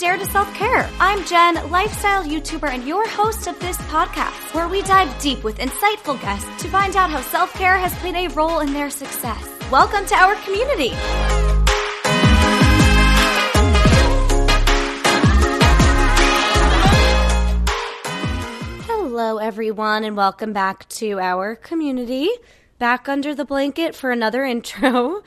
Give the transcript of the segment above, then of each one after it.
Dare to Self Care. I'm Jen, lifestyle YouTuber and your host of this podcast, where we dive deep with insightful guests to find out how self care has played a role in their success. Welcome to our community. Hello, everyone, and welcome back to our community. Back under the blanket for another intro.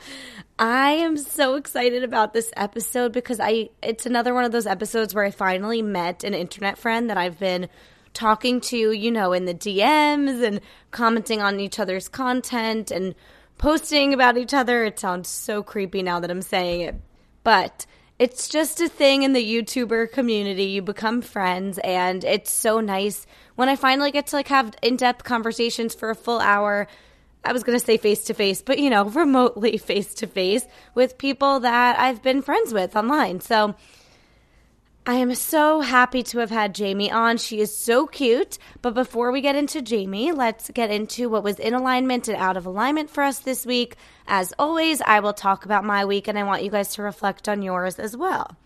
I am so excited about this episode because I it's another one of those episodes where I finally met an internet friend that I've been talking to, you know, in the DMs and commenting on each other's content and posting about each other. It sounds so creepy now that I'm saying it. But it's just a thing in the YouTuber community. You become friends and it's so nice when I finally get to like have in-depth conversations for a full hour. I was going to say face to face, but you know, remotely face to face with people that I've been friends with online. So I am so happy to have had Jamie on. She is so cute. But before we get into Jamie, let's get into what was in alignment and out of alignment for us this week. As always, I will talk about my week and I want you guys to reflect on yours as well.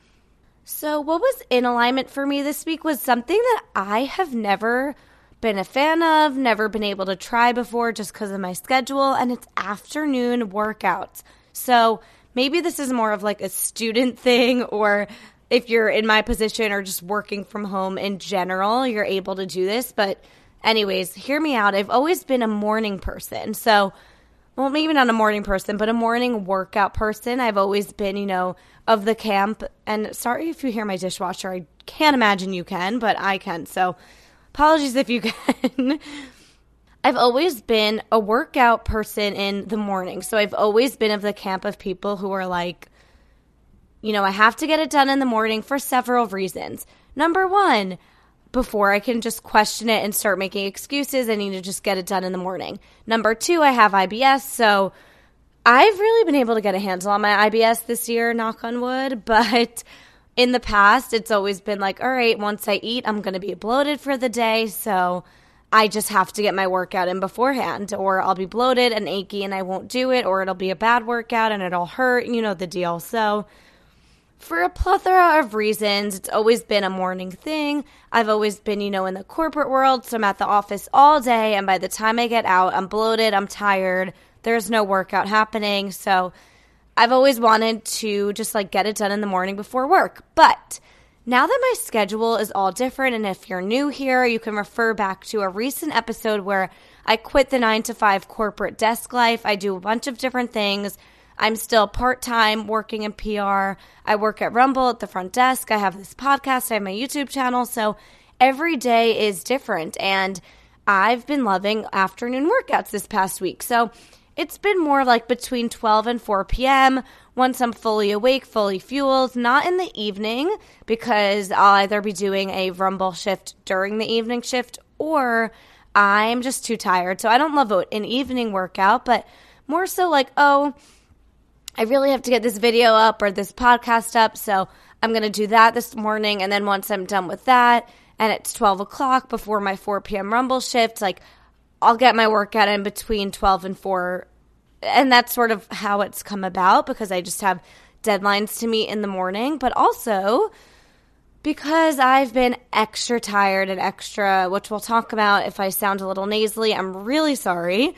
So, what was in alignment for me this week was something that I have never been a fan of, never been able to try before just because of my schedule, and it's afternoon workouts. So, maybe this is more of like a student thing or if you're in my position or just working from home in general, you're able to do this. But, anyways, hear me out. I've always been a morning person. So, well, maybe not a morning person, but a morning workout person. I've always been, you know, of the camp. And sorry if you hear my dishwasher. I can't imagine you can, but I can. So, apologies if you can. I've always been a workout person in the morning. So, I've always been of the camp of people who are like, you know, I have to get it done in the morning for several reasons. Number one, before I can just question it and start making excuses, I need to just get it done in the morning. Number two, I have IBS, so I've really been able to get a handle on my IBS this year, knock on wood, but in the past, it's always been like, all right, once I eat, I'm going to be bloated for the day, so I just have to get my workout in beforehand, or I'll be bloated and achy and I won't do it, or it'll be a bad workout and it'll hurt, you know the deal. So, for a plethora of reasons. It's always been a morning thing. I've always been, you know, in the corporate world, so I'm at the office all day, and by the time I get out, I'm bloated, I'm tired, there's no workout happening. So I've always wanted to just like get it done in the morning before work. But now that my schedule is all different, and if you're new here, you can refer back to a recent episode where I quit the nine to five corporate desk life. I do a bunch of different things. I'm still part time working in PR. I work at Rumble at the front desk. I have this podcast. I have my YouTube channel. So every day is different. And I've been loving afternoon workouts this past week. So it's been more like between 12 and 4 p.m. once I'm fully awake, fully fueled, not in the evening because I'll either be doing a Rumble shift during the evening shift or I'm just too tired. So I don't love an evening workout, but more so like, oh, I really have to get this video up or this podcast up. So I'm going to do that this morning. And then once I'm done with that, and it's 12 o'clock before my 4 p.m. Rumble shift, like I'll get my workout in between 12 and 4. And that's sort of how it's come about because I just have deadlines to meet in the morning. But also, because I've been extra tired and extra, which we'll talk about if I sound a little nasally, I'm really sorry.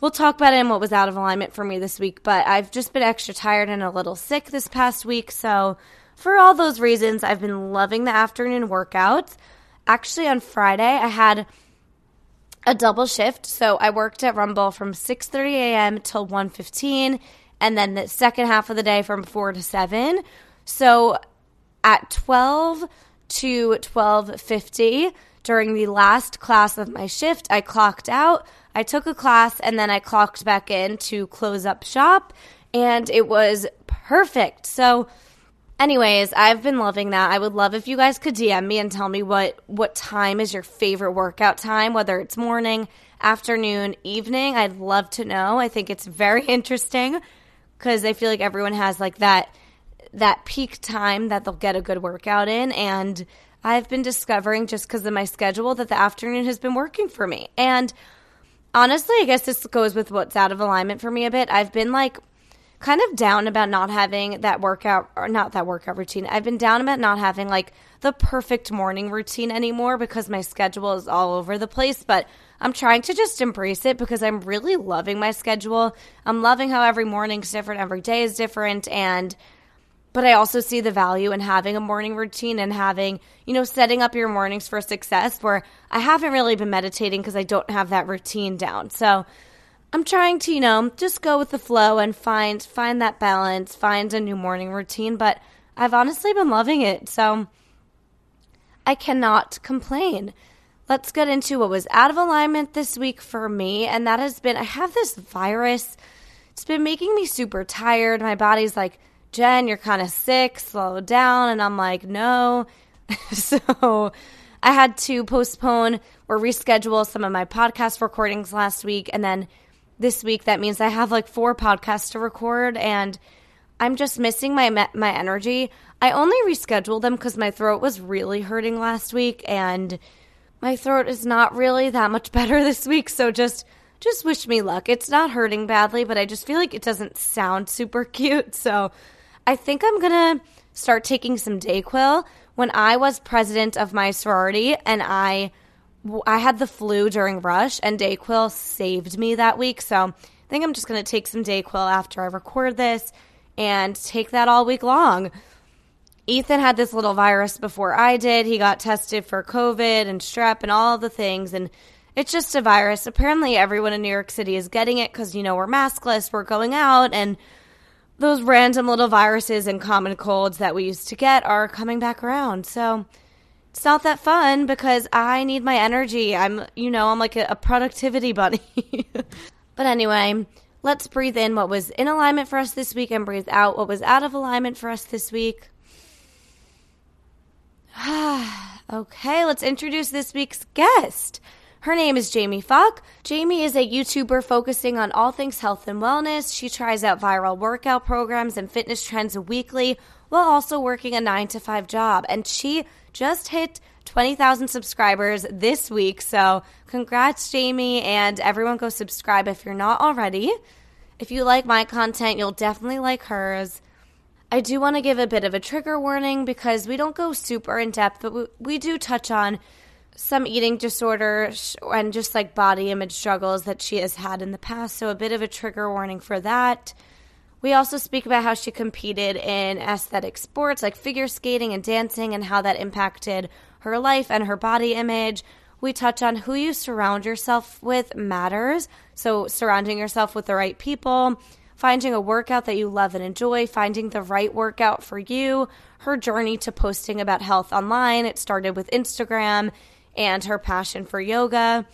We'll talk about it and what was out of alignment for me this week, but I've just been extra tired and a little sick this past week. So, for all those reasons, I've been loving the afternoon workouts. Actually, on Friday, I had a double shift. So, I worked at Rumble from 6:30 a.m. till 1:15 and then the second half of the day from 4 to 7. So, at 12 to 12:50 during the last class of my shift, I clocked out, I took a class, and then I clocked back in to close up shop, and it was perfect. So, anyways, I've been loving that. I would love if you guys could DM me and tell me what what time is your favorite workout time, whether it's morning, afternoon, evening. I'd love to know. I think it's very interesting because I feel like everyone has like that that peak time that they'll get a good workout in and I've been discovering just because of my schedule that the afternoon has been working for me. And honestly, I guess this goes with what's out of alignment for me a bit. I've been like kind of down about not having that workout or not that workout routine. I've been down about not having like the perfect morning routine anymore because my schedule is all over the place, but I'm trying to just embrace it because I'm really loving my schedule. I'm loving how every morning's different, every day is different and but I also see the value in having a morning routine and having, you know, setting up your mornings for success where I haven't really been meditating because I don't have that routine down. So I'm trying to, you know, just go with the flow and find find that balance, find a new morning routine, but I've honestly been loving it. So I cannot complain. Let's get into what was out of alignment this week for me, and that has been I have this virus. It's been making me super tired. My body's like Jen, you're kind of sick, slow down. And I'm like, no. so I had to postpone or reschedule some of my podcast recordings last week. And then this week, that means I have like four podcasts to record and I'm just missing my, my energy. I only rescheduled them because my throat was really hurting last week and my throat is not really that much better this week. So just just wish me luck. It's not hurting badly, but I just feel like it doesn't sound super cute. So I think I'm going to start taking some Dayquil. When I was president of my sorority and I I had the flu during rush and Dayquil saved me that week. So I think I'm just going to take some Dayquil after I record this and take that all week long. Ethan had this little virus before I did. He got tested for COVID and strep and all the things and it's just a virus. Apparently everyone in New York City is getting it cuz you know we're maskless, we're going out and those random little viruses and common colds that we used to get are coming back around. So it's not that fun because I need my energy. I'm, you know, I'm like a, a productivity bunny. but anyway, let's breathe in what was in alignment for us this week and breathe out what was out of alignment for us this week. okay, let's introduce this week's guest. Her name is Jamie Falk. Jamie is a YouTuber focusing on all things health and wellness. She tries out viral workout programs and fitness trends weekly while also working a 9 to 5 job. And she just hit 20,000 subscribers this week. So, congrats, Jamie, and everyone go subscribe if you're not already. If you like my content, you'll definitely like hers. I do want to give a bit of a trigger warning because we don't go super in depth, but we, we do touch on some eating disorders and just like body image struggles that she has had in the past. So, a bit of a trigger warning for that. We also speak about how she competed in aesthetic sports like figure skating and dancing and how that impacted her life and her body image. We touch on who you surround yourself with matters. So, surrounding yourself with the right people, finding a workout that you love and enjoy, finding the right workout for you, her journey to posting about health online. It started with Instagram and her passion for yoga,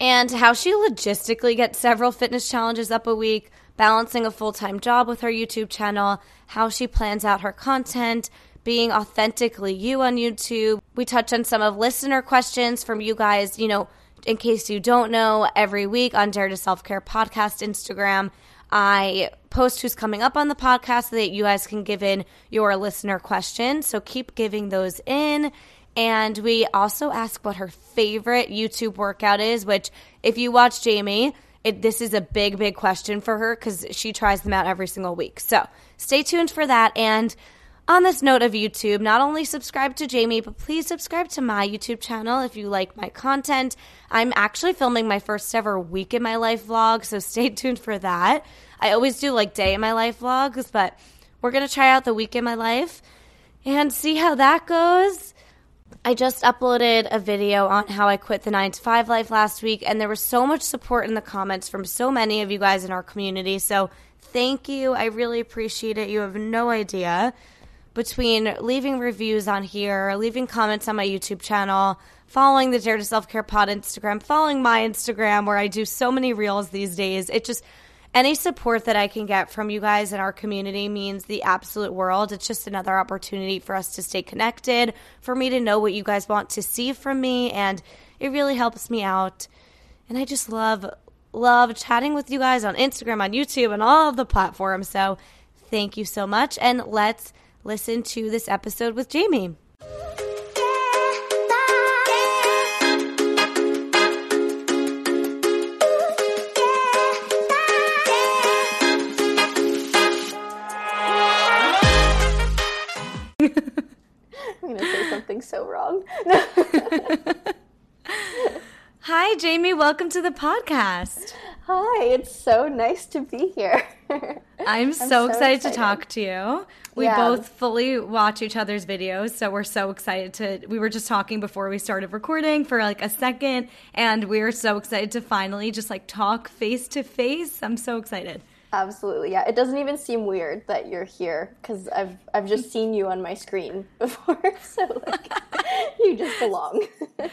and how she logistically gets several fitness challenges up a week, balancing a full time job with her YouTube channel, how she plans out her content, being authentically you on YouTube. We touch on some of listener questions from you guys, you know, in case you don't know, every week on Dare to Self Care Podcast Instagram. I post who's coming up on the podcast so that you guys can give in your listener questions. So keep giving those in. And we also ask what her favorite YouTube workout is, which, if you watch Jamie, it, this is a big, big question for her because she tries them out every single week. So stay tuned for that. And on this note of YouTube, not only subscribe to Jamie, but please subscribe to my YouTube channel if you like my content. I'm actually filming my first ever week in my life vlog, so stay tuned for that. I always do like day in my life vlogs, but we're going to try out the week in my life and see how that goes. I just uploaded a video on how I quit the 9 to 5 life last week, and there was so much support in the comments from so many of you guys in our community. So, thank you. I really appreciate it. You have no idea. between leaving reviews on here, leaving comments on my YouTube channel, following the Dare to Self Care Pod Instagram, following my Instagram where I do so many reels these days. It just any support that I can get from you guys in our community means the absolute world. It's just another opportunity for us to stay connected, for me to know what you guys want to see from me, and it really helps me out. And I just love, love chatting with you guys on Instagram, on YouTube, and all of the platforms. So thank you so much. And let's listen to this episode with Jamie. I'm gonna say something so wrong. Hi, Jamie. Welcome to the podcast. Hi, it's so nice to be here. I'm so, so excited, to talk to you. We Yeah. both fully watch each other's videos, so we're so excited to. We were just talking before we started recording for like a second, and we are so excited to finally just like talk face to face. I'm so excited. Absolutely, yeah. It doesn't even seem weird that you're here because I've I've just seen you on my screen before, so like you just belong.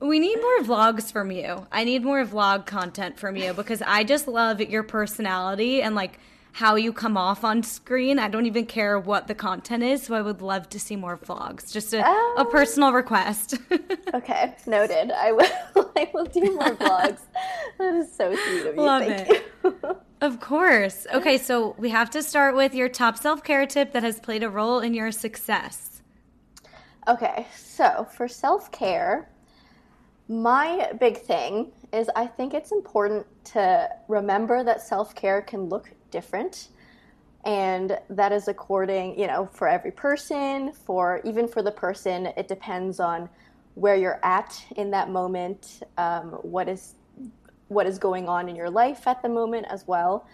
We need more vlogs from you. I need more vlog content from you because I just love your personality and like how you come off on screen. I don't even care what the content is, so I would love to see more vlogs. Just a, a Oh. personal request. okay, noted. I will I will do more vlogs. That is so sweet of you. Love Thank it. you. Of course. Okay, so we have to start with your top self care tip that has played a role in your success. Okay, so for self care, my big thing is I think it's important to remember that self care can look different. And that is according, you know, for every person, for even for the person, it depends on where you're at in that moment, um, what is what is going on in your life at the moment as well.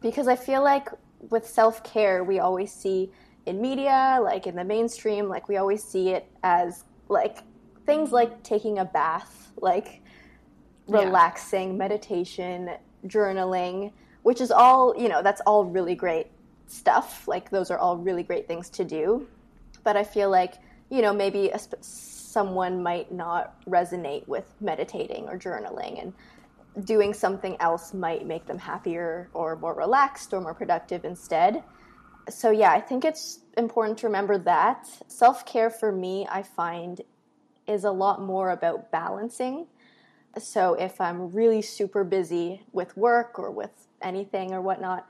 Because I feel like with self care, we always see in media, like in the mainstream, like we always see it as like things like taking a bath, like relaxing, meditation, journaling, which is all, you know, that's all really great stuff. Like those are all really great things to do. But I feel like, you know, maybe a sp- someone might not resonate with meditating or journaling and doing something else might make them happier or more relaxed or more productive instead. So, yeah, I think it's important to remember that. Self care for me, I find, is a lot more about balancing. So, if I'm really super busy with work or with anything or whatnot,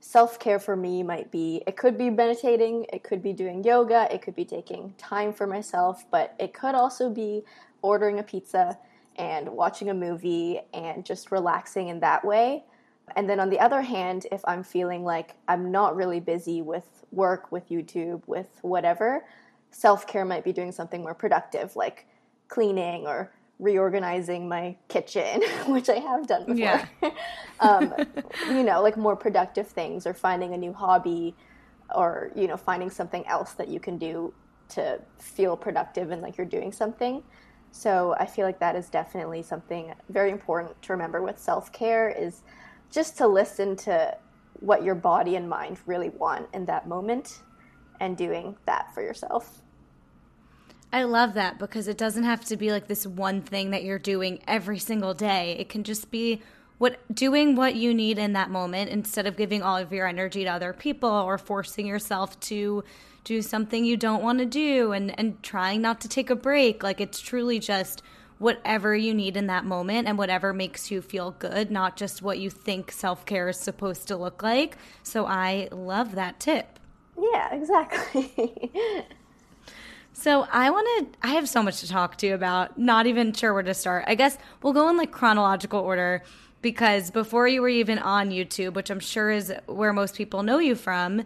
self care for me might be it could be meditating, it could be doing yoga, it could be taking time for myself, but it could also be ordering a pizza and watching a movie and just relaxing in that way. And then on the other hand, if I'm feeling like I'm not really busy with work, with YouTube, with whatever, self care might be doing something more productive, like cleaning or reorganizing my kitchen, which I have done before. Yeah. um, you know, like more productive things or finding a new hobby or, you know, finding something else that you can do to feel productive and like you're doing something. So I feel like that is definitely something very important to remember with self care is just to listen to what your body and mind really want in that moment and doing that for yourself. I love that because it doesn't have to be like this one thing that you're doing every single day. It can just be what doing what you need in that moment instead of giving all of your energy to other people or forcing yourself to do something you don't want to do and and trying not to take a break. Like it's truly just whatever you need in that moment and whatever makes you feel good, not just what you think self-care is supposed to look like. So I love that tip. Yeah, exactly. So I want to. I have so much to talk to you about. Not even sure where to start. I guess we'll go in like chronological order because before you were even on YouTube, which I'm sure is where most people know you from,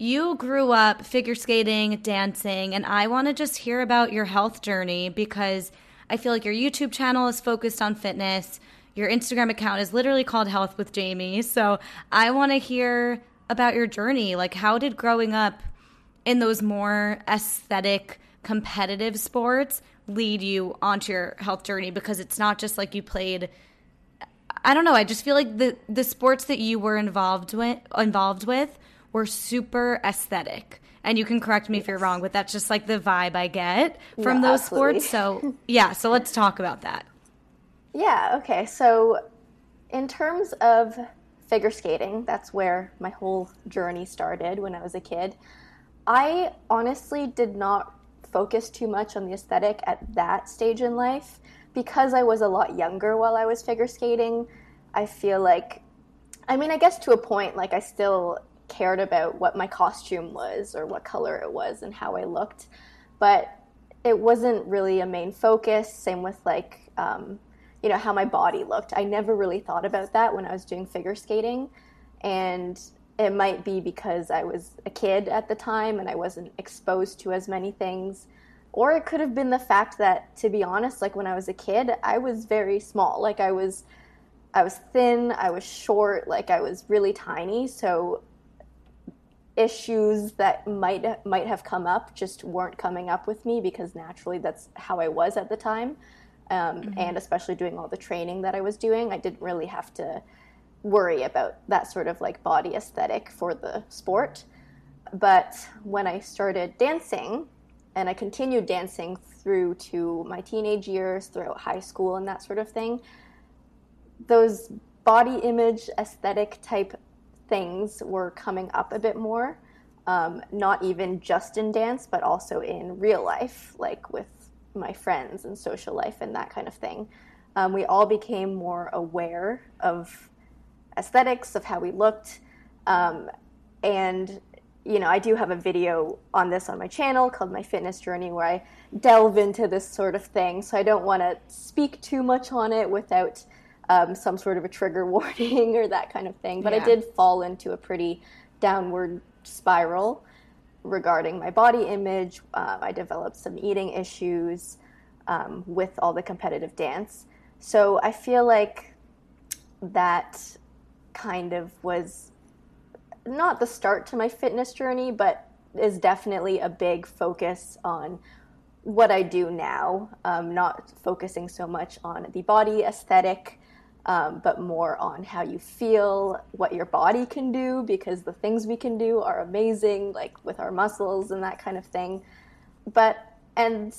you grew up figure skating, dancing, and I want to just hear about your health journey because I feel like your YouTube channel is focused on fitness. Your Instagram account is literally called Health with Jamie. So I want to hear about your journey. Like, how did growing up in those more aesthetic, competitive sports lead you onto your health journey? Because it's not just like you played. I don't know. I just feel like the the sports that you were involved with involved with were super aesthetic, and you can correct me if you're wrong, but that's just like the vibe I get from No, those absolutely. sports. So, yeah, so let's talk about that. Yeah, okay. So, in terms of figure skating, that's where my whole journey started when I was a kid. I honestly did not focus too much on the aesthetic at that stage in life because I was a lot younger while I was figure skating. I feel like, I mean, I guess to a point, like I still cared about what my costume was or what color it was and how I looked, but it wasn't really a main focus. Same with like, um, you know, how my body looked. I never really thought about that when I was doing figure skating. And it might be because I was a kid at the time and I wasn't exposed to as many things. Or it could have been the fact that, to be honest, like when I was a kid, I was very small. Like I was, I was thin, I was short, like I was really tiny. So issues that might might have come up just weren't coming up with me because naturally that's how I was at the time, um, and especially doing all the training that I was doing, I didn't really have to worry about that sort of like body aesthetic for the sport. But when I started dancing, and I continued dancing through to my teenage years, throughout high school, and that sort of thing, those body image aesthetic type things were coming up a bit more. Um, not even just in dance, but also in real life, like with my friends and social life and that kind of thing. Um, we all became more aware of aesthetics, of how we looked. Um, and, you know, I do have a video on this on my channel called My Fitness Journey where I delve into this sort of thing. So I don't want to speak too much on it without um, some sort of a trigger warning or that kind of thing. But I did fall into a pretty downward spiral regarding my body image. Um, I developed some eating issues um, with all the competitive dance. So I feel like that kind of was not the start to my fitness journey, but is definitely a big focus on what I do now. Um, not focusing so much on the body aesthetic, um, but more on how you feel, what your body can do, because the things we can do are amazing, like with our muscles and that kind of thing. But, and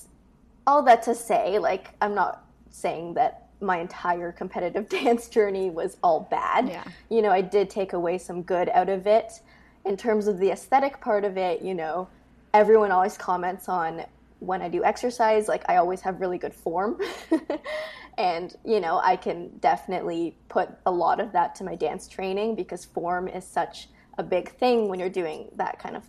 all that to say, like, I'm not saying that my entire competitive dance journey was all bad. Yeah. You know, I did take away some good out of it. In terms of the aesthetic part of it, you know, everyone always comments on when I do exercise, like, I always have really good form. and, you know, I can definitely put a lot of that to my dance training because form is such a big thing when you're doing that kind of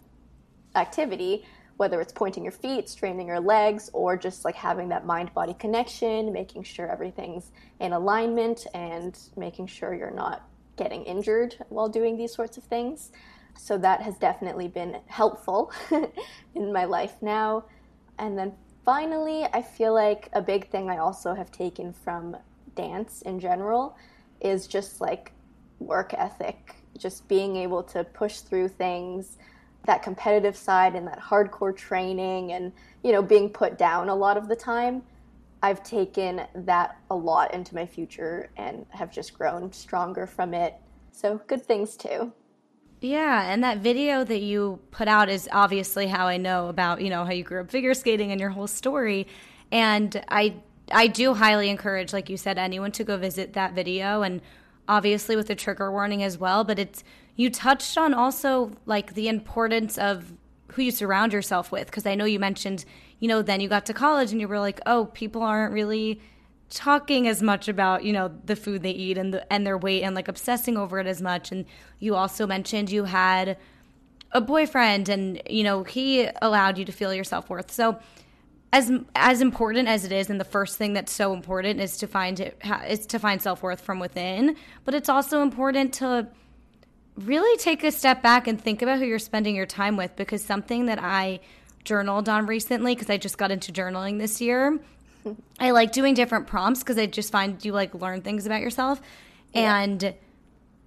activity, whether it's pointing your feet, straining your legs, or just like having that mind body connection, making sure everything's in alignment, and making sure you're not getting injured while doing these sorts of things. So that has definitely been helpful in my life now. And then finally, I feel like a big thing I also have taken from dance in general is just like work ethic, just being able to push through things, that competitive side and that hardcore training and, you know, being put down a lot of the time. I've taken that a lot into my future and have just grown stronger from it. So, good things too. Yeah, and that video that you put out is obviously how I know about, you know, how you grew up figure skating and your whole story. And I I do highly encourage like you said anyone to go visit that video and obviously with a trigger warning as well, but it's you touched on also like the importance of who you surround yourself with because I know you mentioned, you know, then you got to college and you were like, "Oh, people aren't really talking as much about you know the food they eat and the and their weight and like obsessing over it as much. And you also mentioned you had a boyfriend and you know he allowed you to feel your self-worth. So as as important as it is and the first thing that's so important is to find it is to find self-worth from within. But it's also important to really take a step back and think about who you're spending your time with. Because something that I journaled on recently because I just got into journaling this year I like doing different prompts because I just find you like learn things about yourself. And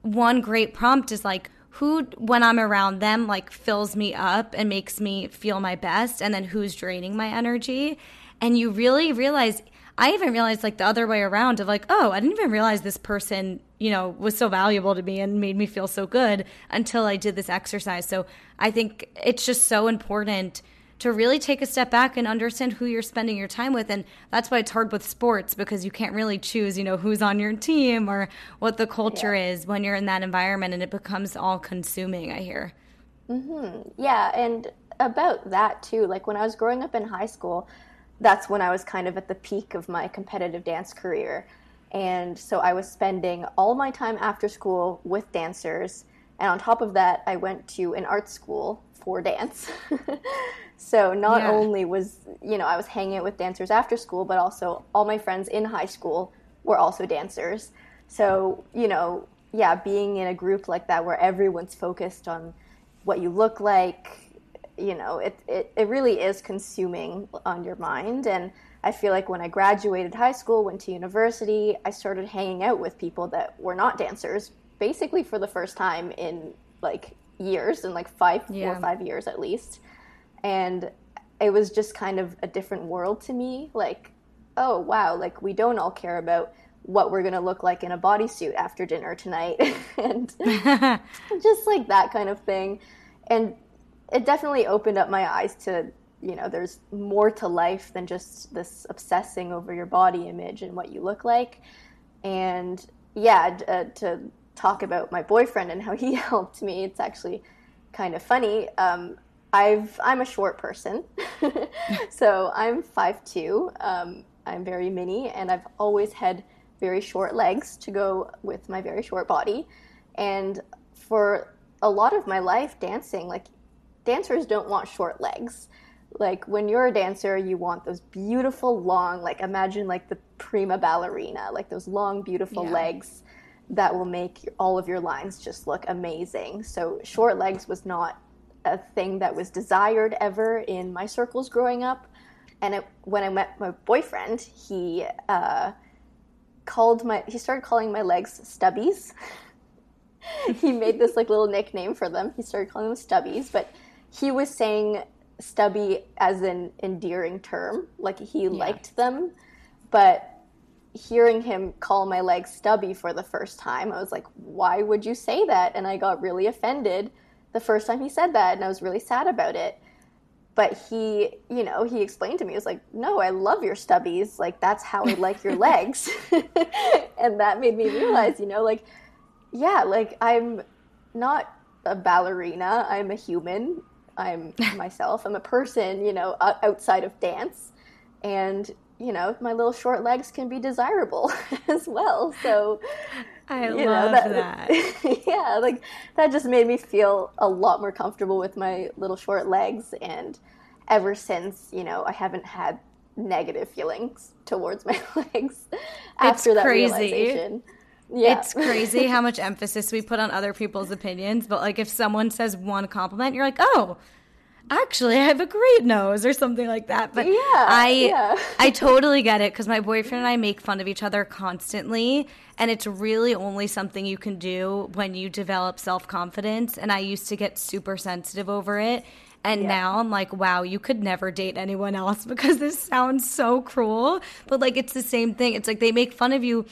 one great prompt is like, who, when I'm around them, like fills me up and makes me feel my best, and then who's draining my energy. And you really realize I even realized like the other way around of like, oh, I didn't even realize this person, you know, was so valuable to me and made me feel so good until I did this exercise. So I think it's just so important to really take a step back and understand who you're spending your time with. And that's why it's hard with sports because you can't really choose, you know, who's on your team or what the culture yeah. is when you're in that environment and it becomes all consuming, I hear. Mm-hmm. Yeah. And about that too, like when I was growing up in high school, that's when I was kind of at the peak of my competitive dance career. And so I was spending all my time after school with dancers. And on top of that, I went to an art school for dance. So not yeah. only was, you know, I was hanging out with dancers after school, but also all my friends in high school were also dancers. So, you know, yeah, being in a group like that where everyone's focused on what you look like, you know, it, it, it really is consuming on your mind. And I feel like when I graduated high school, went to university, I started hanging out with people that were not dancers, basically for the first time in like years, in like five, yeah. four or five years at least. And it was just kind of a different world to me like oh wow like we don't all care about what we're going to look like in a bodysuit after dinner tonight. And just like that kind of thing. And it definitely opened up my eyes to you know there's more to life than just this obsessing over your body image and what you look like. And yeah uh, to talk about my boyfriend and how he helped me it's actually kind of funny um, I've I'm a short person, so I'm 5'2". Um, I'm very mini, and I've always had very short legs to go with my very short body. And for a lot of my life dancing, like dancers don't want short legs. Like when you're a dancer, you want those beautiful long, like imagine like the prima ballerina, like those long beautiful yeah. legs that will make all of your lines just look amazing. So short legs was not a thing that was desired ever in my circles growing up. And it, when I met my boyfriend, he uh, called my he started calling my legs stubbies. he made this like little nickname for them. He started calling them stubbies, but he was saying stubby as an endearing term, like he yeah. liked them. But hearing him call my legs stubby for the first time, I was like, why would you say that? And I got really offended the first time he said that, and I was really sad about it. But he, you know, he explained to me, he was like, no, I love your stubbies. Like, that's how I like your legs. and that made me realize, you know, like, yeah, like, I'm not a ballerina, I'm a human. I'm myself. I'm a person, you know, outside of dance. And, you know, my little short legs can be desirable as well. So, I you love know, that. that. yeah, like that just made me feel a lot more comfortable with my little short legs. And ever since, you know, I haven't had negative feelings towards my legs after it's that crazy. realization. Yeah. It's crazy how much emphasis we put on other people's opinions, but like if someone says one compliment, you're like, "Oh, actually I have a great nose or something like that. But yeah, I yeah. I totally get it because my boyfriend and I make fun of each other constantly, and it's really only something you can do when you develop self confidence. And I used to get super sensitive over it. And yeah. now I'm like, wow, you could never date anyone else because this sounds so cruel. But like, it's the same thing. It's like they make fun of you,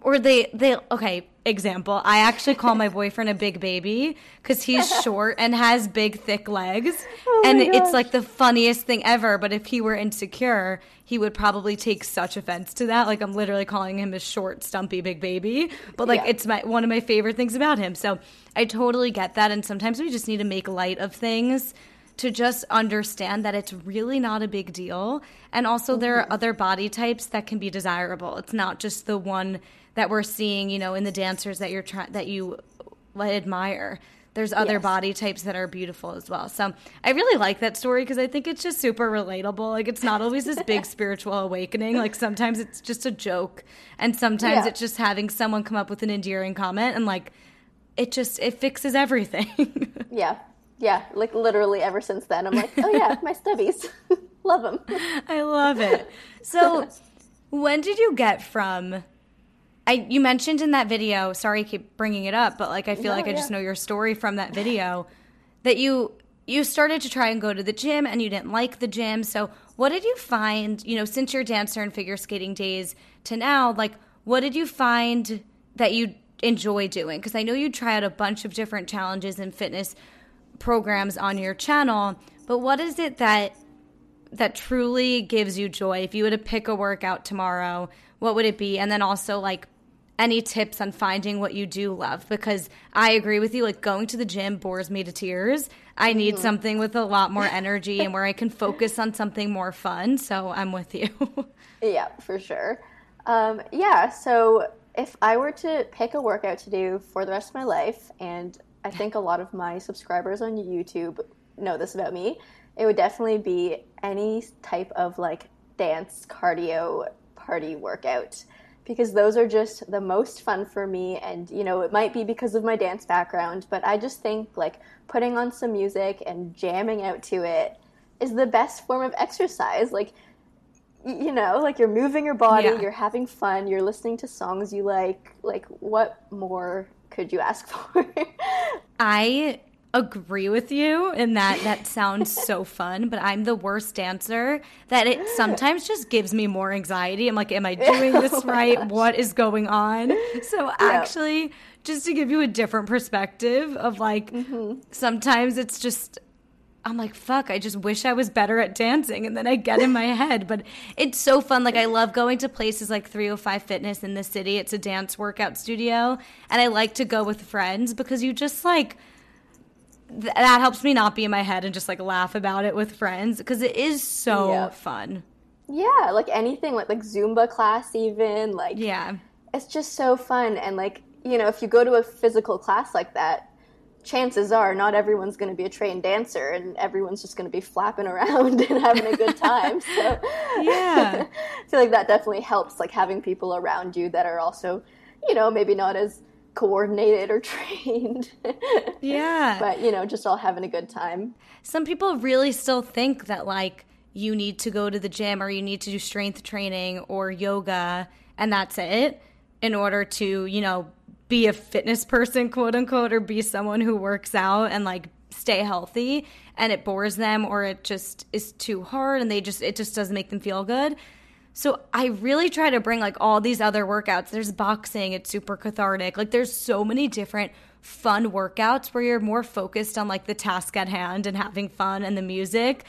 or they, they, okay, example, I actually call my boyfriend a big baby because he's short and has big, thick legs. Oh and it's like the funniest thing ever. But if he were insecure, he would probably take such offense to that. Like I'm literally calling him a short, stumpy, big baby. But like yeah. it's my one of my favorite things about him. So I totally get that. And sometimes we just need to make light of things to just understand that it's really not a big deal. And also, there are mm-hmm. other body types that can be desirable. It's not just the one that we're seeing, you know, in the dancers that you're trying that you admire. There's other yes. body types that are beautiful as well. So I really like that story because I think it's just super relatable. Like it's not always this big spiritual awakening. Like sometimes it's just a joke, and sometimes yeah. it's just having someone come up with an endearing comment and like it just it fixes everything. yeah, yeah. Like literally ever since then, I'm like, oh yeah, my stubbies, love them. I love it. So when did you get from I you mentioned in that video, sorry I keep bringing it up, but like I feel no, like I yeah. just know your story from that video that you you started to try and go to the gym and you didn't like the gym. So, what did you find, you know, since your dancer and figure skating days to now, like, what did you find that you enjoy doing? Because I know you try out a bunch of different challenges and fitness programs on your channel, but what is it that that truly gives you joy? If you were to pick a workout tomorrow, what would it be? And then also like any tips on finding what you do love because I agree with you like going to the gym bores me to tears. I need mm-hmm. something with a lot more energy and where I can focus on something more fun, so I'm with you. yeah, for sure. Um, yeah, so if I were to pick a workout to do for the rest of my life and I think a lot of my subscribers on YouTube know this about me, it would definitely be any type of like dance cardio party workout because those are just the most fun for me. And you know it might be because of my dance background but i just think like putting on some music and jamming out to it is the best form of exercise. Like you know like you're moving your body yeah. you're having fun you're listening to songs you like. Like what more could you ask for? I agree with you in that that sounds so fun, but I'm the worst dancer that it sometimes just gives me more anxiety. I'm like, am I doing this oh right? Gosh. What is going on? So yeah. actually, just to give you a different perspective of like mm-hmm. sometimes it's just I'm like, fuck, I just wish I was better at dancing. And then I get in my head. But it's so fun. Like, I love going to places like 305 Fitness in the city. It's a dance workout studio. And I like to go with friends because you just like, th- that helps me not be in my head and just like laugh about it with friends because it is so yeah. fun. Yeah, like anything like like Zumba class even like Yeah. It's just so fun and like, you know, if you go to a physical class like that, chances are not everyone's going to be a trained dancer and everyone's just going to be flapping around and having a good time. So Yeah. I feel like that definitely helps like having people around you that are also, you know, maybe not as coordinated or trained. yeah. But, you know, just all having a good time. Some people really still think that, like, you need to go to the gym or you need to do strength training or yoga and that's it in order to, you know, be a fitness person, quote unquote, or be someone who works out and like stay healthy and it bores them or it just is too hard and they just, it just doesn't make them feel good. So I really try to bring like all these other workouts. There's boxing, it's super cathartic. Like there's so many different fun workouts where you're more focused on like the task at hand and having fun and the music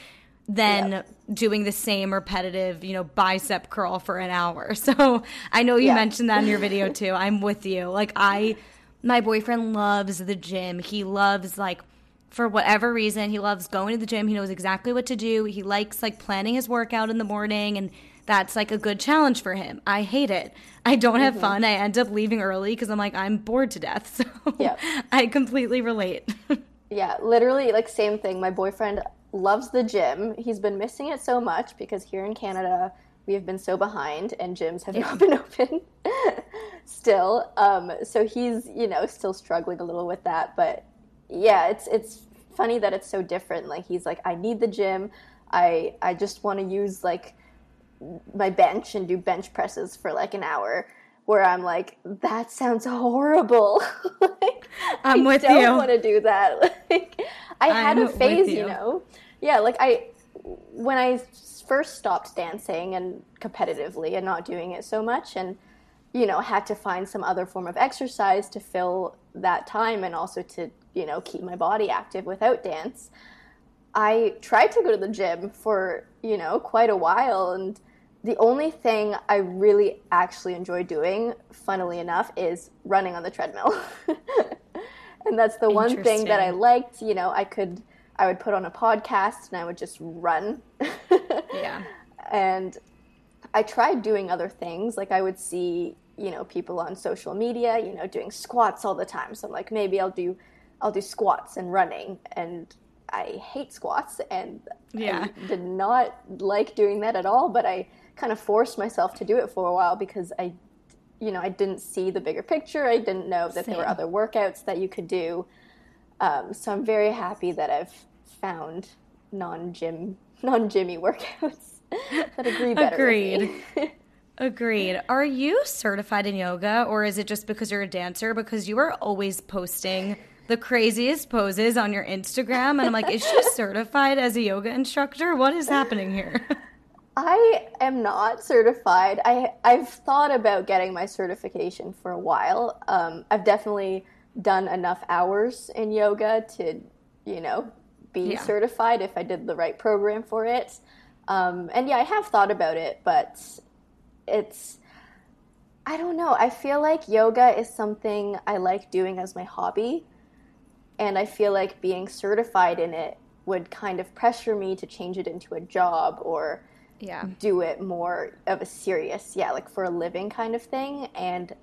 than yep. doing the same repetitive, you know, bicep curl for an hour. So I know you yep. mentioned that in your video too. I'm with you. Like I my boyfriend loves the gym. He loves like for whatever reason, he loves going to the gym. He knows exactly what to do. He likes like planning his workout in the morning and that's like a good challenge for him. I hate it. I don't have mm-hmm. fun. I end up leaving early because I'm like, I'm bored to death. So yeah. I completely relate. yeah, literally, like, same thing. My boyfriend loves the gym. He's been missing it so much because here in Canada, we have been so behind and gyms have not been open still. Um, so he's, you know, still struggling a little with that. But yeah, it's, it's, funny that it's so different like he's like i need the gym i i just want to use like my bench and do bench presses for like an hour where I'm like, that sounds horrible. like, I'm with you. I don't want to do that. like, I had I'm a phase, you. you know. Yeah, like I when I first stopped dancing and competitively and not doing it so much and you know had to find some other form of exercise to fill that time and also to you know keep my body active without dance i tried to go to the gym for you know quite a while and the only thing I really actually enjoy doing, funnily enough, is running on the treadmill. and that's the one thing that I liked. You know, I could, I would put on a podcast and I would just run. yeah. And I tried doing other things. Like I would see, you know, people on social media, you know, doing squats all the time. So I'm like, maybe I'll do, I'll do squats and running. And I hate squats and yeah. I did not like doing that at all. But I, kind of forced myself to do it for a while because I, you know, I didn't see the bigger picture. I didn't know that Same. there were other workouts that you could do. Um, so I'm very happy that I've found non gym, non gymmy workouts that agree better. Agreed. Agreed. Are you certified in yoga or is it just because you're a dancer? Because you are always posting the craziest poses on your Instagram. And I'm like, is she certified as a yoga instructor? What is happening here? I am not certified. I I've thought about getting my certification for a while. Um, I've definitely done enough hours in yoga to, you know, be Yeah. certified if I did the right program for it. Um, and yeah, I have thought about it, but it's I don't know. I feel like yoga is something I like doing as my hobby, and I feel like being certified in it would kind of pressure me to change it into a job or Yeah. do it more of a serious, yeah, like for a living kind of thing. And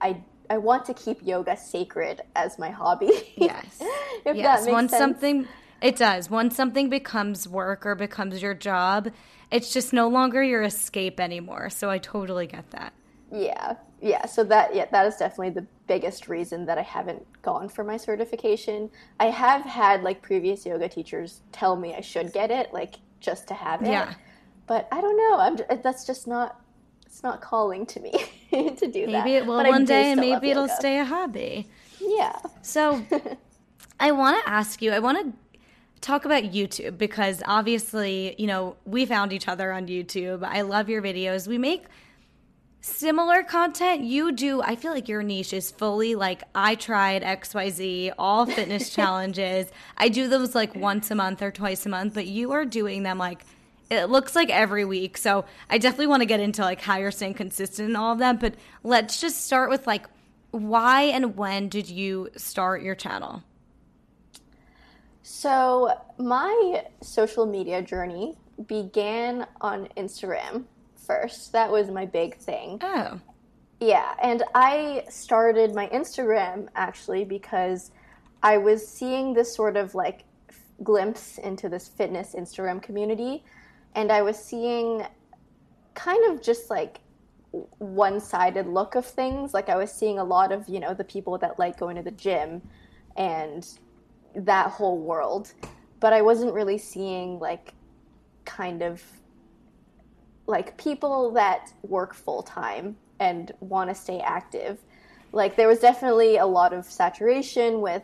I I want to keep yoga sacred as my hobby. Yes. if yes. that makes Once sense. something it does. Once something becomes work or becomes your job, it's just no longer your escape anymore. So I totally get that. Yeah, yeah. So that yeah, that is definitely the biggest reason that I haven't gone for my certification. I have had like previous yoga teachers tell me I should get it, like just to have it. Yeah. But I don't know. I'm. j- That's just not. It's not calling to me to do that. Maybe it will But one day and maybe it'll yoga. stay a hobby. Yeah. So I want to ask you, I want to talk about YouTube because obviously, you know, we found each other on YouTube. I love your videos. We make similar content. You do, I feel like your niche is fully like I tried XYZ, all fitness challenges. I do those like once a month or twice a month, but you are doing them like it looks like every week. So I definitely want to get into like how you're staying consistent and all of that. But let's just start with like why and when did you start your channel? So my social media journey began on Instagram first. That was my big thing. Oh, Yeah, and I started my Instagram actually because I was seeing this sort of like glimpse into this fitness Instagram community, and I was seeing kind of just like one sided look of things. Like I was seeing a lot of, you know, the people that like going to the gym and that whole world, but I wasn't really seeing like kind of like people that work full time and want to stay active. Like there was definitely a lot of saturation with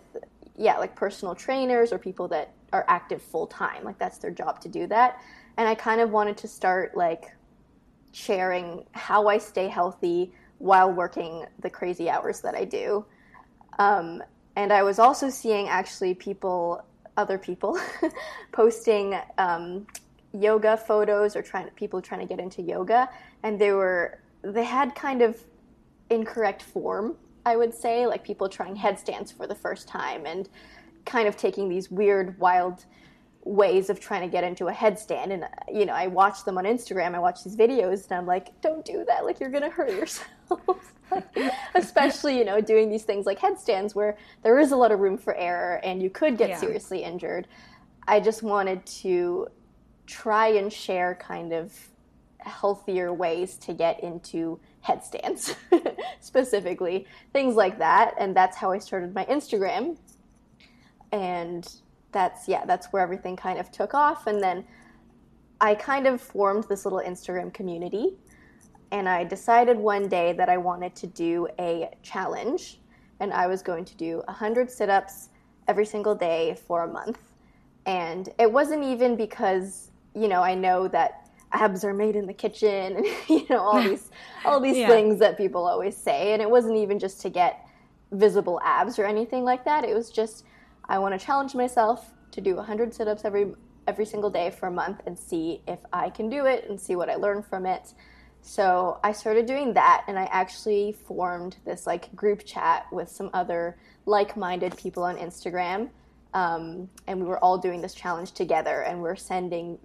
yeah, like personal trainers or people that are active full time. Like that's their job to do that. And I kind of wanted to start like sharing how I stay healthy while working the crazy hours that I do. Um, and I was also seeing actually people, other people, posting um, yoga photos or trying people trying to get into yoga, and they were they had kind of incorrect form. I would say like people trying headstands for the first time and kind of taking these weird, wild ways of trying to get into a headstand. And uh, you know i watch them on instagram i watch these videos and i'm like don't do that like you're gonna hurt yourself. Like, especially you know doing these things like headstands where there is a lot of room for error and you could get Yeah. seriously injured. I just wanted to try and share kind of healthier ways to get into headstands specifically things like that. And that's how i started my instagram. And that's yeah that's where everything kind of took off. And then i kind of formed this little instagram community and i decided one day that i wanted to do a challenge and i was going to do 100 sit-ups every single day for a month. And it wasn't even because you know i know that abs are made in the kitchen and you know all these all these Yeah. things that people always say. And it wasn't even just to get visible abs or anything like that. It was just i want to challenge myself to do 100 sit-ups every every single day for a month and see if i can do it and see what i learn from it. So i started doing that and i actually formed this like group chat with some other like-minded people on instagram um, and we were all doing this challenge together and we're sending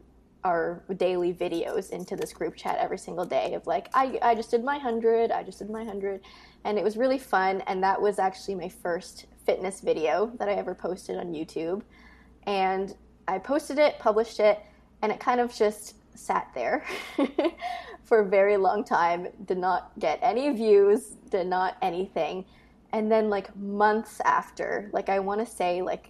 our daily videos into this group chat every single day of like I, I just did my 100 i just did my 100 and it was really fun and that was actually my first fitness video that i ever posted on youtube. And i posted it published it and it kind of just sat there for a very long time did not get any views did not anything. And then like months after like i want to say like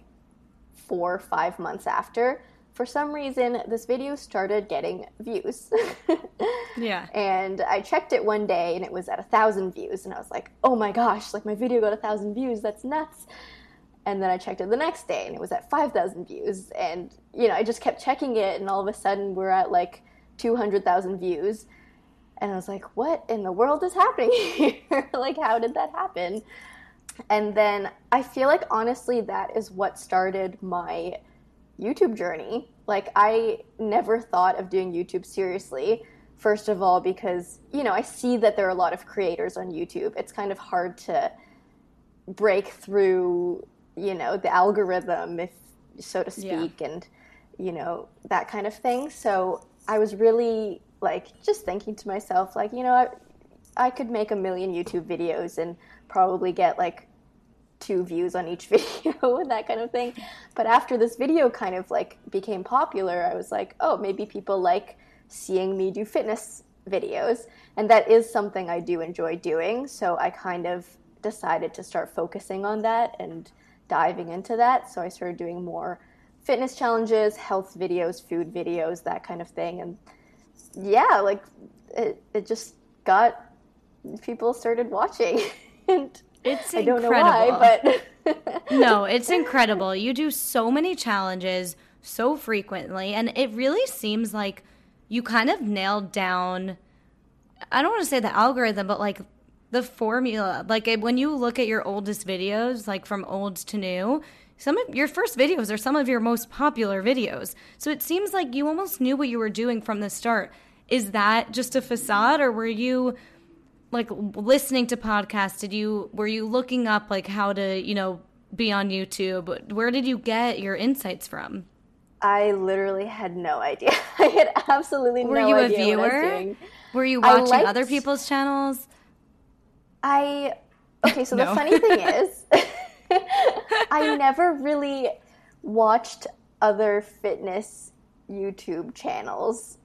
four or five months after, for some reason, this video started getting views. Yeah. and I checked it one day and it was at a thousand views. And I was like, oh my gosh, like my video got a thousand views. That's nuts. And then I checked it the next day and it was at 5,000 views. And, you know, I just kept checking it and all of a sudden we're at like 200,000 views. And I was like, what in the world is happening here? like, how did that happen? And then I feel like honestly, that is what started my YouTube journey. Like, I never thought of doing YouTube seriously. First of all, because, you know, I see that there are a lot of creators on YouTube. It's kind of hard to break through, you know, the algorithm, if so to speak, yeah. and, you know, that kind of thing. So I was really like just thinking to myself, like, you know, I, I could make a million YouTube videos and probably get like two views on each video and that kind of thing. But after this video kind of like became popular, I was like, oh, maybe people like seeing me do fitness videos. And that is something I do enjoy doing. So I kind of decided to start focusing on that and diving into that. So I started doing more fitness challenges, health videos, food videos, that kind of thing. And yeah, like it, it just got people started watching. and it's I don't incredible. know why, but no, it's incredible. You do so many challenges so frequently, and it really seems like you kind of nailed down. I don't want to say the algorithm, but like the formula. Like when you look at your oldest videos, like from old to new, some of your first videos are some of your most popular videos. So it seems like you almost knew what you were doing from the start. Is that just a facade, or were you like listening to podcasts? Did you were you looking up like how to you know be on YouTube? Where did you get your insights from? I literally had no idea. I had absolutely no idea. were no you idea a viewer? Were you watching liked, other people's channels? I okay. So no. the funny thing is, I never really watched other fitness YouTube channels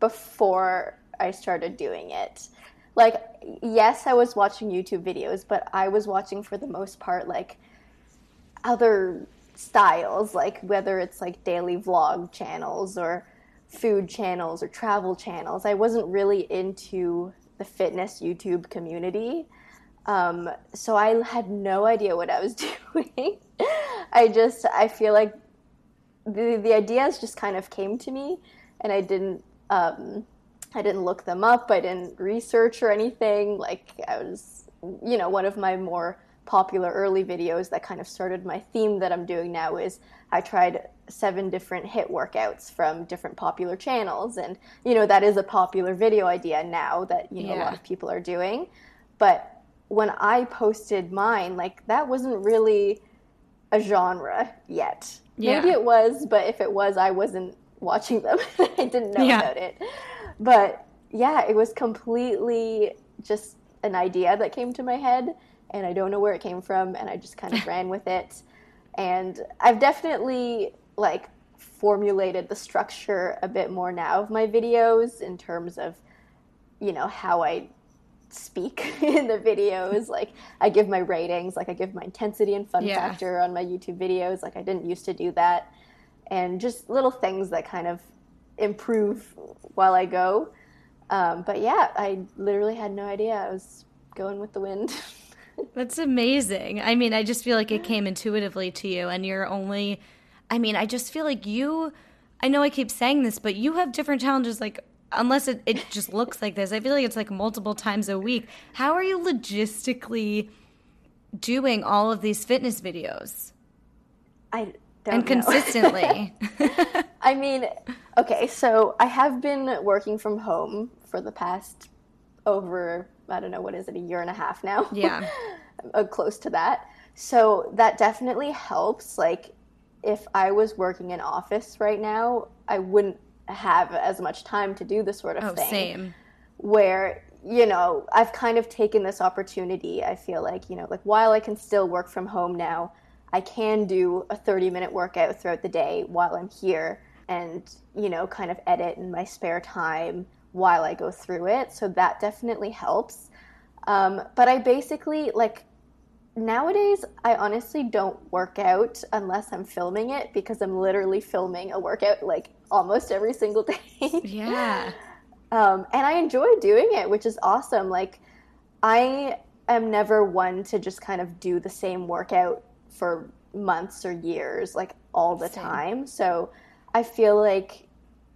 before I started doing it. Like, yes, I was watching YouTube videos, but I was watching for the most part like other styles, like whether it's like daily vlog channels or food channels or travel channels. I wasn't really into the fitness YouTube community. Um, so I had no idea what I was doing. I just, I feel like the, the ideas just kind of came to me and I didn't, um, I didn't look them up. I didn't research or anything. Like I was, you know, one of my more popular early videos that kind of started my theme that I'm doing now is I tried seven different HIIT workouts from different popular channels and you know that is a popular video idea now that you know yeah. a lot of people are doing but when I posted mine like that wasn't really a genre yet yeah. maybe it was but if it was I wasn't watching them I didn't know yeah. about it but yeah it was completely just an idea that came to my head and I don't know where it came from, and I just kind of ran with it. And I've definitely like formulated the structure a bit more now of my videos in terms of, you know, how I speak in the videos. Like I give my ratings, like I give my intensity and fun yeah. factor on my YouTube videos. Like I didn't used to do that, and just little things that kind of improve while I go. Um, but yeah, I literally had no idea. I was going with the wind. That's amazing. I mean, I just feel like it came intuitively to you, and you're only, I mean, I just feel like you, I know I keep saying this, but you have different challenges, like, unless it, it just looks like this. I feel like it's like multiple times a week. How are you logistically doing all of these fitness videos? I and know. consistently. I mean, okay, so I have been working from home for the past over I don't know what is it a year and a half now. Yeah, uh, close to that. So that definitely helps. Like if I was working in office right now, I wouldn't have as much time to do this sort of oh, thing. Same. Where you know I've kind of taken this opportunity. I feel like you know like while I can still work from home now, I can do a 30 minute workout throughout the day while I'm here and you know kind of edit in my spare time while I go through it. So that definitely helps. Um, but I basically like nowadays I honestly don't work out unless I'm filming it because I'm literally filming a workout like almost every single day. yeah. Um, and I enjoy doing it, which is awesome. Like I am never one to just kind of do the same workout for months or years, like all the time. So I feel like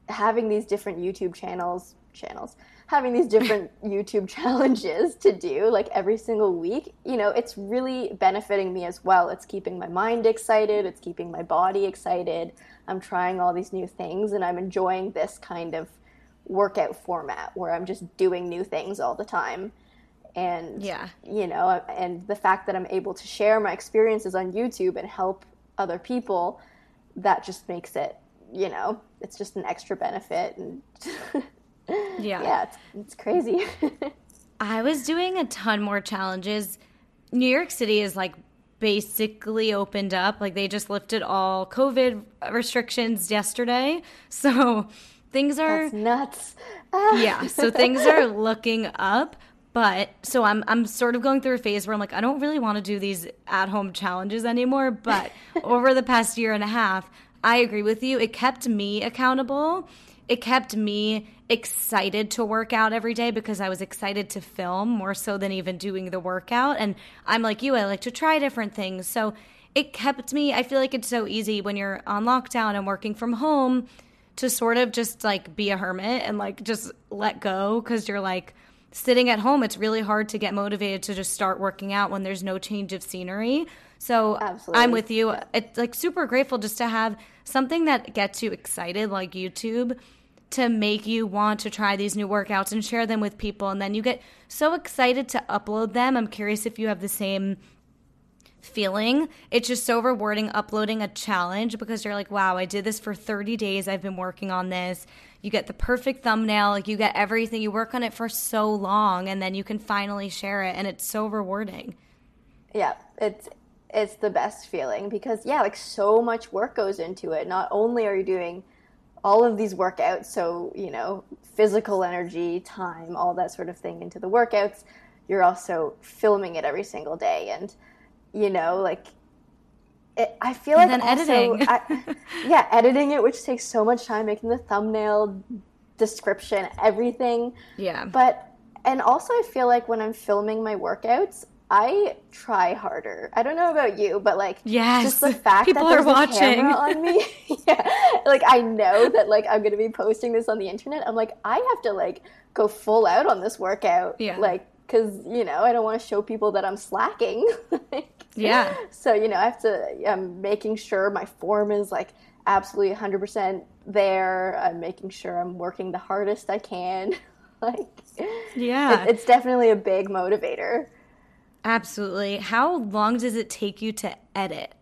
having these different YouTube channels, channels, having these different YouTube challenges to do like every single week, you know, it's really benefiting me as well. It's keeping my mind excited, it's keeping my body excited. I'm trying all these new things and I'm enjoying this kind of workout format where I'm just doing new things all the time. And Yeah. you know, and the fact that I'm able to share my experiences on YouTube and help other people, that just makes it, you know, it's just an extra benefit and Yeah. yeah, it's, it's crazy. I was doing a ton more challenges. New York City is like basically opened up. Like they just lifted all COVID restrictions yesterday. So things are That's nuts. yeah, so things are looking up. But so I'm I'm sort of going through a phase where I'm like I don't really want to do these at home challenges anymore. But over the past year and a half, I agree with you. It kept me accountable. It kept me excited to work out every day because I was excited to film more so than even doing the workout. And I'm like you, I like to try different things. So it kept me. I feel like it's so easy when you're on lockdown and working from home to sort of just like be a hermit and like just let go because you're like sitting at home it's really hard to get motivated to just start working out when there's no change of scenery so Absolutely. i'm with you it's like super grateful just to have something that gets you excited like youtube to make you want to try these new workouts and share them with people and then you get so excited to upload them i'm curious if you have the same feeling. It's just so rewarding uploading a challenge because you're like, wow, I did this for 30 days. I've been working on this. You get the perfect thumbnail, like you get everything. You work on it for so long and then you can finally share it and it's so rewarding. yeah, it's it's the best feeling because yeah, like so much work goes into it. Not only are you doing all of these workouts, so you know, physical energy, time, all that sort of thing into the workouts, you're also filming it every single day and you know, like it, I feel like And then also, editing. I, yeah, editing it, which takes so much time, making the thumbnail, description, everything. Yeah. But and also I feel like when I'm filming my workouts, I try harder. I don't know about you, but like Yes. just the fact People that are there's a watching. camera on me. yeah. Like I know that like I'm gonna be posting this on the internet. I'm like, I have to like go full out on this workout. Yeah. Like because you know I don't want to show people that I'm slacking. Yeah. So you know I have to. I'm making sure my form is like absolutely 100 percent there. I'm making sure I'm working the hardest I can. like Yeah. it, it's definitely a big motivator. Absolutely. How long does it take you to edit?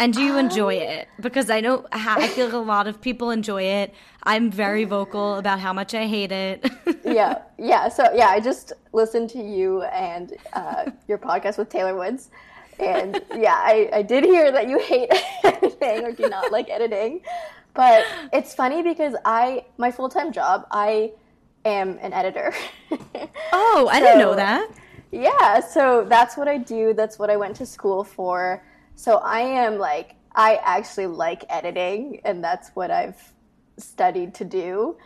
And do you enjoy it? Because I know I feel like a lot of people enjoy it. I'm very vocal about how much I hate it. yeah, yeah. So yeah, I just listened to you and uh, your podcast with Taylor Woods, and yeah, I, I did hear that you hate editing or do not like editing. But it's funny because I my full time job I am an editor. oh, I didn't know that. Yeah, so that's what I do. That's what I went to school for. So I am like, I actually like editing, and that's what I've studied to do.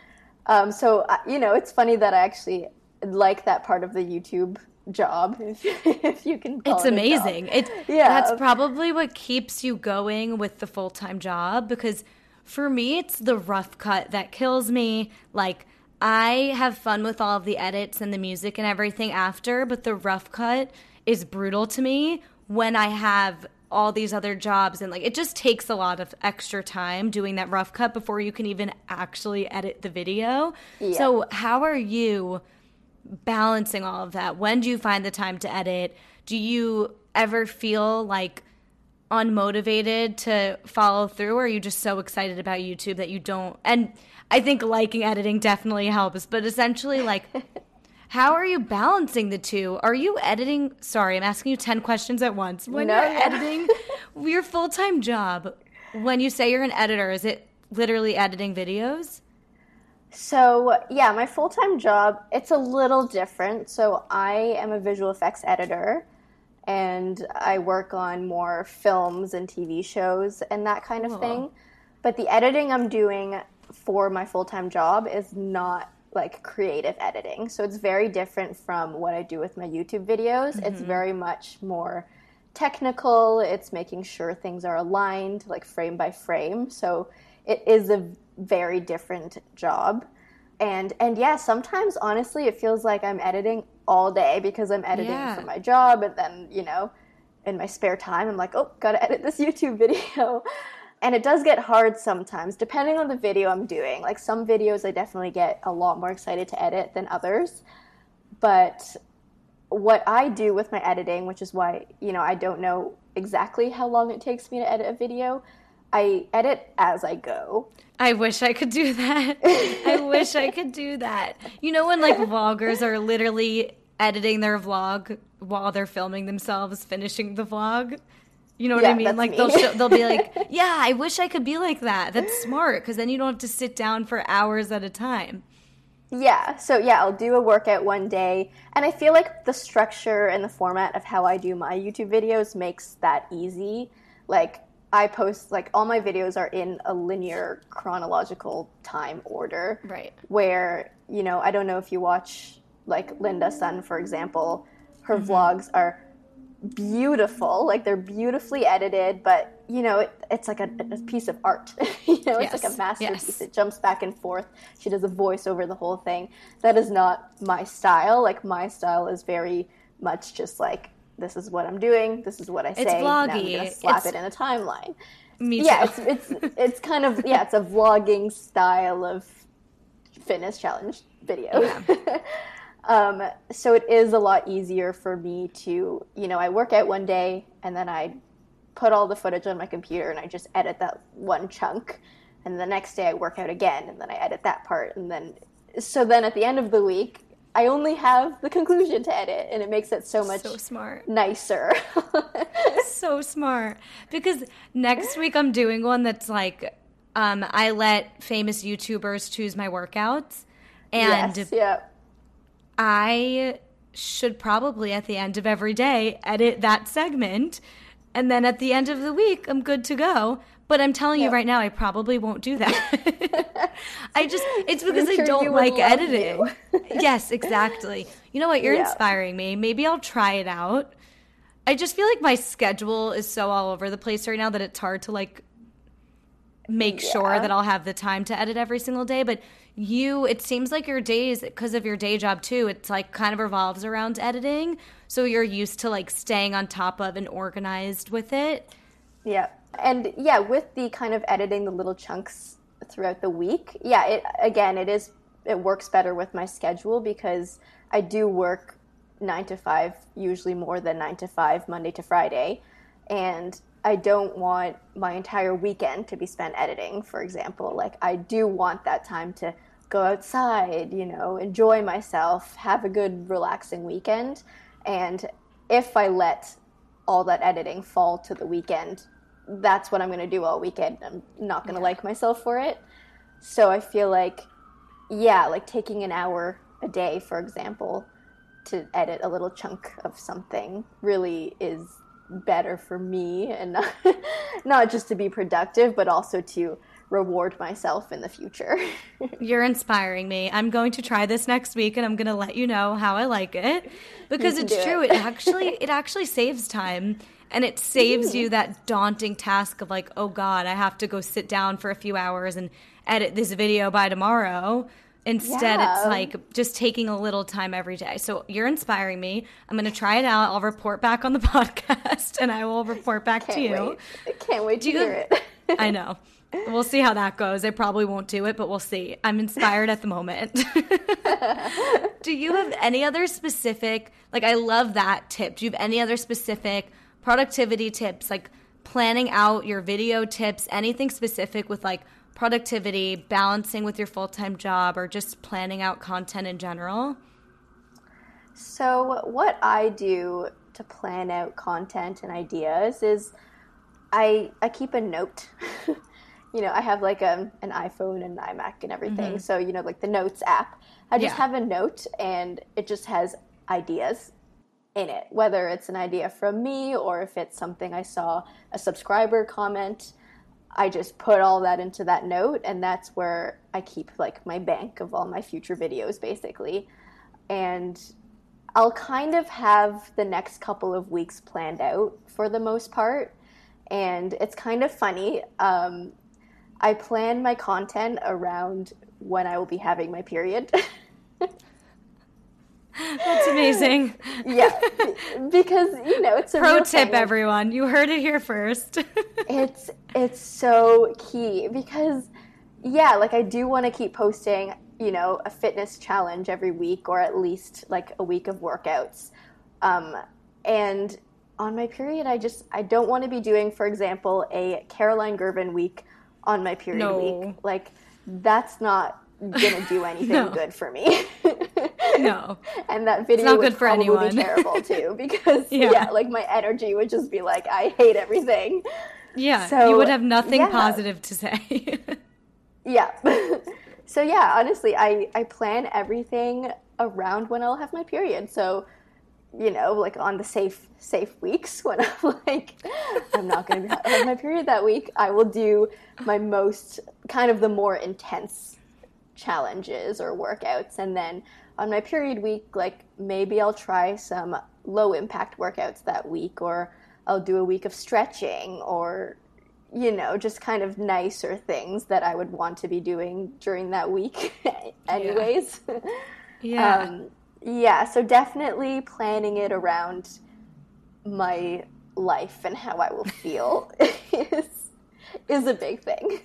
Um, so, you know, it's funny that I actually like that part of the YouTube job, if, if you can call It's it amazing. It Yeah. that's probably what keeps you going with the full-time job because for me it's the rough cut that kills me. Like I have fun with all of the edits and the music and everything after, but the rough cut is brutal to me when I have all these other jobs and like it just takes a lot of extra time doing that rough cut before you can even actually edit the video. So how are you balancing all of that? When do you find the time to edit? Do you ever feel like unmotivated to follow through or are you just so excited about YouTube that you don't and I think liking editing definitely helps, but essentially like how are you balancing the two? Are you editing? Sorry, I'm asking you 10 questions at once. When No, you're editing your full-time job, when you say you're an editor, is it literally editing videos? So, yeah, my full time job, it's a little different. So, I am a visual effects editor and I work on more films and TV shows and that kind of thing. But the editing I'm doing for my full time job is not like creative editing. So, it's very different from what I do with my YouTube videos. It's mm-hmm. very much more technical, it's making sure things are aligned, like frame by frame. So it is a very different job. And and yeah, sometimes honestly it feels like I'm editing all day because I'm editing Yeah. for my job and then, you know, in my spare time I'm like, "Oh, got to edit this YouTube video." And it does get hard sometimes depending on the video I'm doing. Like some videos I definitely get a lot more excited to edit than others. But what I do with my editing, which is why, you know, I don't know exactly how long it takes me to edit a video, I edit as I go. I wish I could do that. I wish I could do that. You know when like vloggers are literally editing their vlog while they're filming themselves finishing the vlog? You know what I mean? Like me. they'll show, they'll be like, "Yeah, I wish I could be like that." That's smart because then you don't have to sit down for hours at a time. Yeah, so yeah, I'll do a workout one day, and I feel like the structure and the format of how I do my YouTube videos makes that easy. Like, I post, like, all my videos are in a linear chronological time order. Right. Where, you know, I don't know if you watch, like, Linda Sun, for example, her mm-hmm. vlogs are beautiful. Like, they're beautifully edited, but, you know, it, it's like a, a piece of art. you know, it's like a masterpiece. yes. It jumps back and forth. She does a voice over the whole thing. That is not my style. Like my style is very much just like this is what I'm doing. This is what I say. It's Now I'm vloggy. gonna slap It's- it in a timeline. Me too. Yeah, it's it's it's kind of yeah, it's a vlogging style of fitness challenge video. um, so it is a lot easier for me to you know I work out one day and then I put all the footage on my computer and I just edit that one chunk. And the next day I work out again and then I edit that part. And then, so then at the end of the week, I only have the conclusion to edit and it makes it so much so smart. nicer. so smart because next week I'm doing one that's like um, I let famous YouTubers choose my workouts, and yes, yeah. I should probably at the end of every day edit that segment, and then at the end of the week I'm good to go. But I'm telling you right now, I probably won't do that. I just, it's because I don't like editing. yes, exactly. You know what? You're Yeah. inspiring me. Maybe I'll try it out. I just feel like my schedule is so all over the place right now that it's hard to like make sure that I'll have the time to edit every single day. But you, it seems like your days, because of your day job too, it's like kind of revolves around editing. So you're used to like staying on top of and organized with it. Yeah. And yeah, with the kind of editing the little chunks throughout the week, yeah, it again it is it works better with my schedule because I do work 9 to 5 usually more than 9 to 5 Monday to Friday and I don't want my entire weekend to be spent editing, for example. Like I do want that time to go outside, you know, enjoy myself, have a good relaxing weekend. And if I let all that editing fall to the weekend, that's what I'm going to do all weekend. I'm not going to like myself for it. So I feel like, yeah, like taking an hour a day, for example, to edit a little chunk of something really is better for me and not, not just to be productive, but also to reward myself in the future. You're inspiring me. I'm going to try this next week and I'm going to let you know how I like it because it's true. it. It actually it actually saves time and it saves mm. you that daunting task of like, "Oh god, I have to go sit down for a few hours and edit this video by tomorrow." Instead, it's like just taking a little time every day. So you're inspiring me. I'm going to try it out. I'll report back on the podcast and I will report back to Can't you. wait. I can't wait to you- hear it. I know. We'll see how that goes. I probably won't do it, but we'll see. I'm inspired at the moment. do you have any other specific, like, I love that tip. Do you have any other specific productivity tips, like planning out your video tips, anything specific with like productivity, balancing with your full time job, or just planning out content in general? So, what I do to plan out content and ideas is I I keep a note. you know, I have like a, an iPhone and iMac and everything. So, you know, like the Notes app. I just Mm-hmm. Yeah. have a note and it just has ideas in it, whether it's an idea from me or if it's something I saw a subscriber comment. I just put all that into that note, and that's where I keep like my bank of all my future videos basically. And I'll kind of have the next couple of weeks planned out for the most part. And it's kind of funny. Um, I plan my content around when I will be having my period. That's amazing. yeah, because you know it's a Pro tip, thing. everyone. You heard it here first. It's it's so key because yeah, like I do want to keep posting, you know, a fitness challenge every week or at least like a week of workouts. Um, and on my period, I just I don't want to be doing, for example, a Caroline Girvan week on my period No. week. Like that's not gonna do anything No. good for me. no. and that video not would good for probably anyone. be terrible too because Yeah. yeah. like my energy would just be like I hate everything. Yeah. So, you would have nothing yeah. positive to say. Yeah. so yeah, honestly, I I plan everything around when I'll have my period. So you know, like on the safe safe weeks when I'm like I'm not going to have my period that week, I will do my most kind of the more intense challenges or workouts and then on my period week like maybe I'll try some low impact workouts that week or I'll do a week of stretching or you know just kind of nicer things that I would want to be doing during that week anyways. yeah. Um, yeah, so definitely planning it around my life and how I will feel is is a big thing.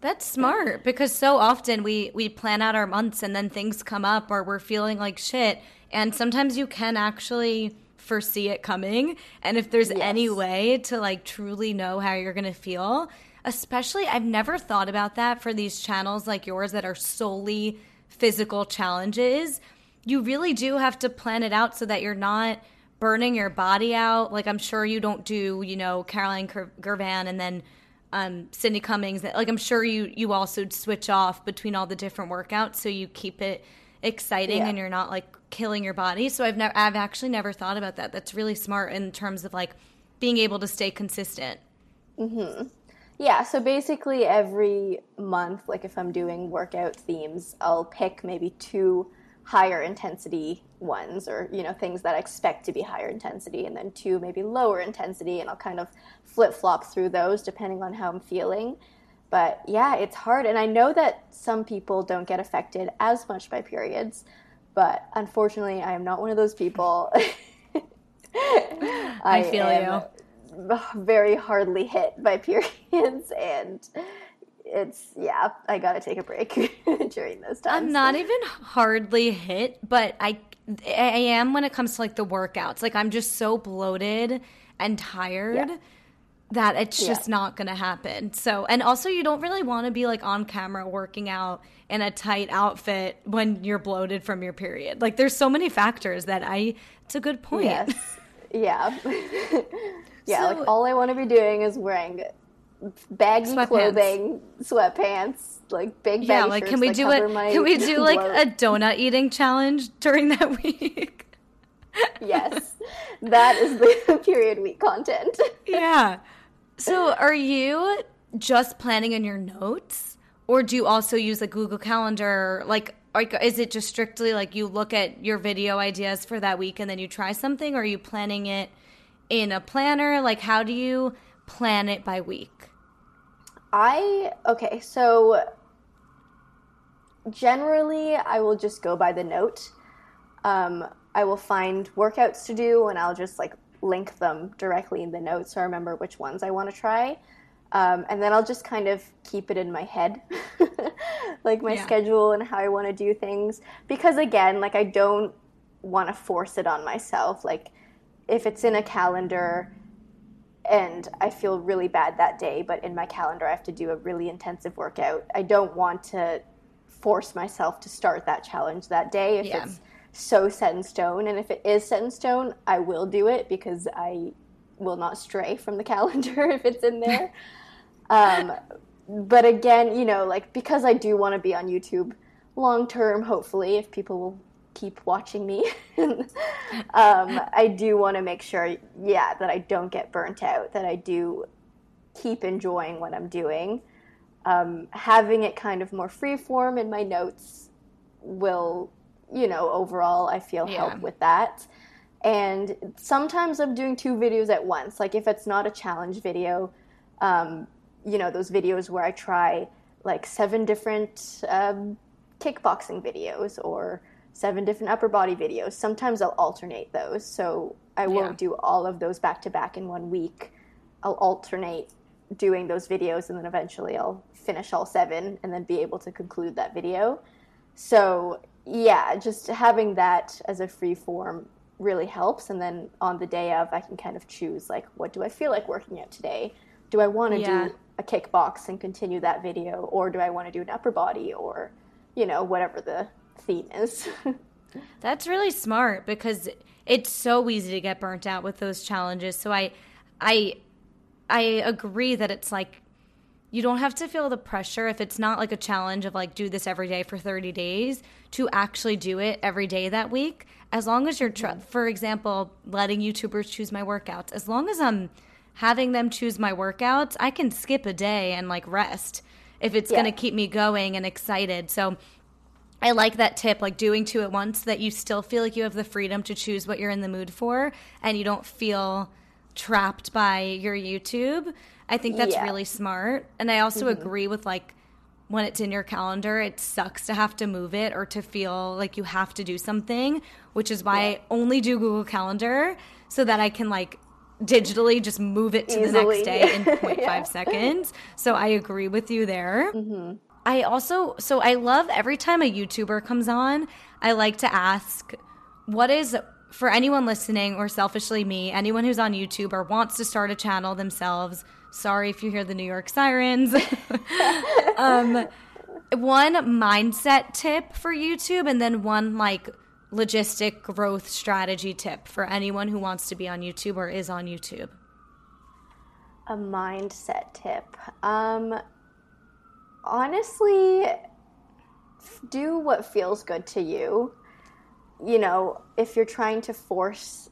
That's smart because so often we we plan out our months and then things come up or we're feeling like shit and sometimes you can actually foresee it coming and if there's any way to like truly know how you're going to feel especially I've never thought about that for these channels like yours that are solely physical challenges you really do have to plan it out so that you're not burning your body out. Like I'm sure you don't do, you know, Caroline Ger- Girvan and then um, Sydney Cummings. Like I'm sure you you also switch off between all the different workouts so you keep it exciting Yeah. and you're not like killing your body. So I've never I've actually never thought about that. That's really smart in terms of like being able to stay consistent. Mhm. Yeah, so basically every month, like if I'm doing workout themes, I'll pick maybe two higher intensity ones or, you know, things that I expect to be higher intensity and then two maybe lower intensity and I'll kind of flip flop through those depending on how I'm feeling. But yeah, it's hard and I know that some people don't get affected as much by periods, but unfortunately, I am not one of those people. I feel am very hardly hit by periods and it's yeah i gotta take a break during those times I'm not even hardly hit, but I I am when it comes to like the workouts. Like I'm just so bloated and tired Yeah. that it's just not to happen. So, and also you don't really want to be like on camera working out in a tight outfit when you're bloated from your period. Like there's so many factors that I it's a good point. yes yeah yeah So- like all i want to be doing is wearing baggy Sweatpants. clothing sweatpants like big Yeah, like can we do it? Can we do like bloat. a donut eating challenge during that week? yes that is the period week content yeah. So are you just planning in your notes or do you also use a Google Calendar? Like, like is it just strictly like you look at your video ideas for that week and then you try something or are you planning it in a planner? Like how do you plan it by week? I okay, so generally I will just go by the note. Um, I will find workouts to do and I'll just like link them directly in the notes so I remember which ones I want to try. Um, and then I'll just kind of keep it in my head, like my Yeah. schedule and how I want to do things. Because again, like I don't want to force it on myself. Like if it's in a calendar, and I feel really bad that day, but in my calendar I have to do a really intensive workout. I don't want to force myself to start that challenge that day if Yeah. it's so set in stone. And if it is set in stone, I will do it because I will not stray from the calendar if it's in there. um, but again, you know, like because I do want to be on YouTube long term, hopefully, if people will keep watching me, um, I do want to make sure, yeah, that I don't get burnt out, that I do keep enjoying what I'm doing. Um, having it kind of more free form in my notes will you know, overall, I feel Yeah. help with that. And sometimes I'm doing two videos at once. Like if it's not a challenge video, um, you know, those videos where I try like seven different um, kickboxing videos or seven different upper body videos. Sometimes I'll alternate those. So I won't do all of those back to back in one week. I'll alternate doing those videos and then eventually I'll finish all seven and then be able to conclude that video. So, yeah, just having that as a free form really helps. And then on the day of, I can kind of choose like, what do I feel like working out today? Do I want to Yeah. do a kickbox and continue that video, or do I want to do an upper body, or you know, whatever the is? That's really smart because it's so easy to get burnt out with those challenges. So I I I agree that it's like you don't have to feel the pressure if it's not like a challenge of like do this every day for 30 days to actually do it every day that week as long as you're tr- mm-hmm. for example letting youtubers choose my workouts as long as i'm having them choose my workouts i can skip a day and like rest if it's Yeah. going to keep me going and excited so I like that tip, like doing two at once, that you still feel like you have the freedom to choose what you're in the mood for and you don't feel trapped by your YouTube. I think that's Yeah. really smart. And I also mm-hmm. agree with like when it's in your calendar, it sucks to have to move it or to feel like you have to do something, which is why I only do Google Calendar so that I can like digitally just move it to the next day in 0.5 Yeah. seconds. So I agree with you there. Mm-hmm. I also so I love every time a YouTuber comes on, I like to ask what is for anyone listening or selfishly me, anyone who's on YouTube or wants to start a channel themselves. Sorry if you hear the New York sirens. um, one mindset tip for YouTube and then one like logistic growth strategy tip for anyone who wants to be on YouTube or is on YouTube. a mindset tip. Um, honestly, do what feels good to you. You know, if you're trying to force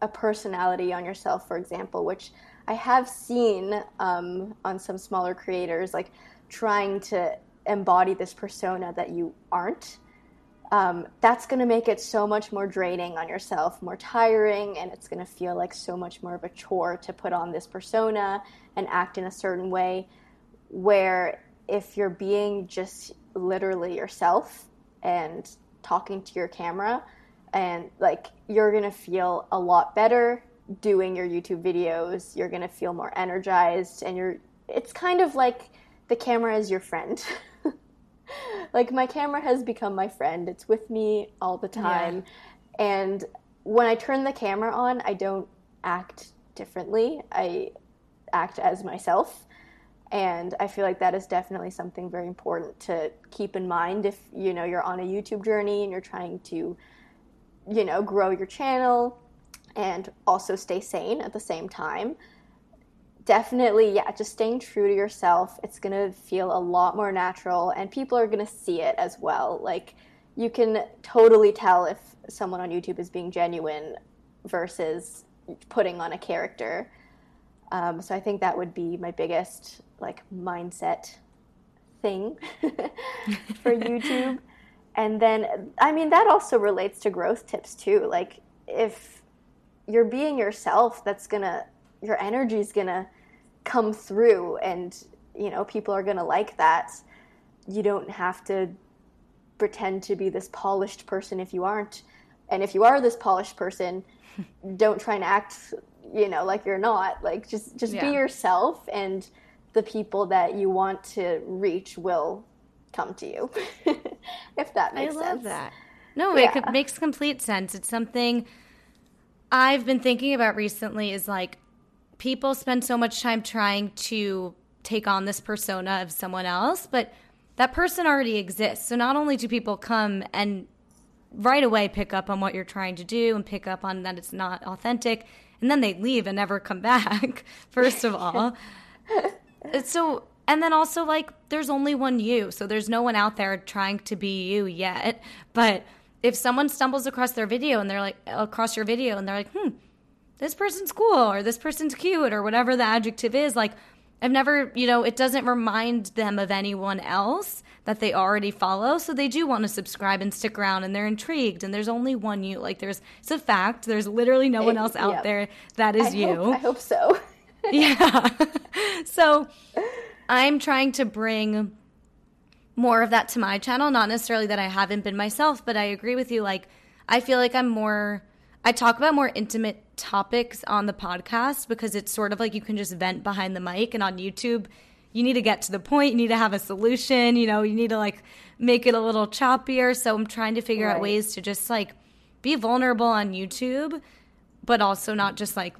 a personality on yourself, for example, which I have seen um, on some smaller creators, like trying to embody this persona that you aren't um, that's going to make it so much more draining on yourself, more tiring, and it's going to feel like so much more of a chore to put on this persona and act in a certain way. Where if you're being just literally yourself and talking to your camera, and like you're going to feel a lot better doing your YouTube videos, you're going to feel more energized, and you're it's kind of like the camera is your friend. like my camera has become my friend. It's with me all the time. And when I turn the camera on, I don't act differently. I act as myself. And I feel like that is definitely something very important to keep in mind if you know you're on a YouTube journey and you're trying to you know grow your channel and also stay sane at the same time. Definitely yeah just staying true to yourself. It's going to feel a lot more natural and people are going to see it as well. Like you can totally tell if someone on youtube is being genuine versus putting on a character. Um, so i think that would be my biggest like mindset thing for youtube. And then i mean that also relates to growth tips too. Like if you're being yourself that's gonna your energy's gonna come through and you know people are gonna like that. You don't have to pretend to be this polished person if you aren't. And if you are this polished person don't try and act you know like you're not. Like just just Yeah. be yourself and the people that you want to reach will come to you if that makes I love sense that. No, it Yeah. co- makes complete sense. It's something I've been thinking about recently is like people spend so much time trying to take on this persona of someone else, but that person already exists. So not only do people come and right away pick up on what you're trying to do and pick up on that it's not authentic, and then they leave and never come back, first of all. It's so and then also like there's only one you so there's no one out there trying to be you yet but if someone stumbles across their video and they're like across your video and they're like hmm this person's cool or this person's cute or whatever the adjective is like i've never you know it doesn't remind them of anyone else that they already follow. So they do want to subscribe and stick around and they're intrigued. And there's only one you. Like there's it's a fact. There's literally no one else out Yep. there that is I you. Hope, I hope so. yeah. so I'm trying to bring more of that to my channel. Not necessarily that I haven't been myself, but I agree with you. Like, I feel like I'm more, I talk about more intimate topics on the podcast because it's sort of like you can just vent behind the mic. And on YouTube, you need to get to the point. You need to have a solution. You know, you need to like make it a little choppier. So I'm trying to figure out ways to just like be vulnerable on YouTube, but also not just like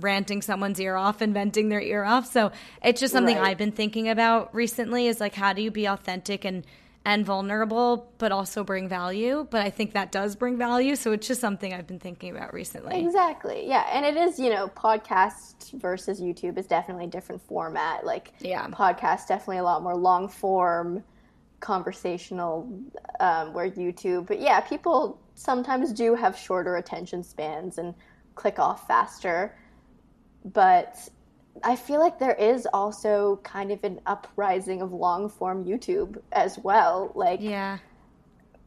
ranting someone's ear off and venting their ear off. So it's just something Right. I've been thinking about recently is like how do you be authentic and and vulnerable but also bring value? But I think that does bring value, so it's just something I've been thinking about recently. Exactly. Yeah, and it is, you know, podcast versus YouTube is definitely a different format. Like Yeah. podcast definitely a lot more long form conversational um, where YouTube but yeah, people sometimes do have shorter attention spans and click off faster. But I feel like there is also kind of an uprising of long form YouTube as well. Like Yeah.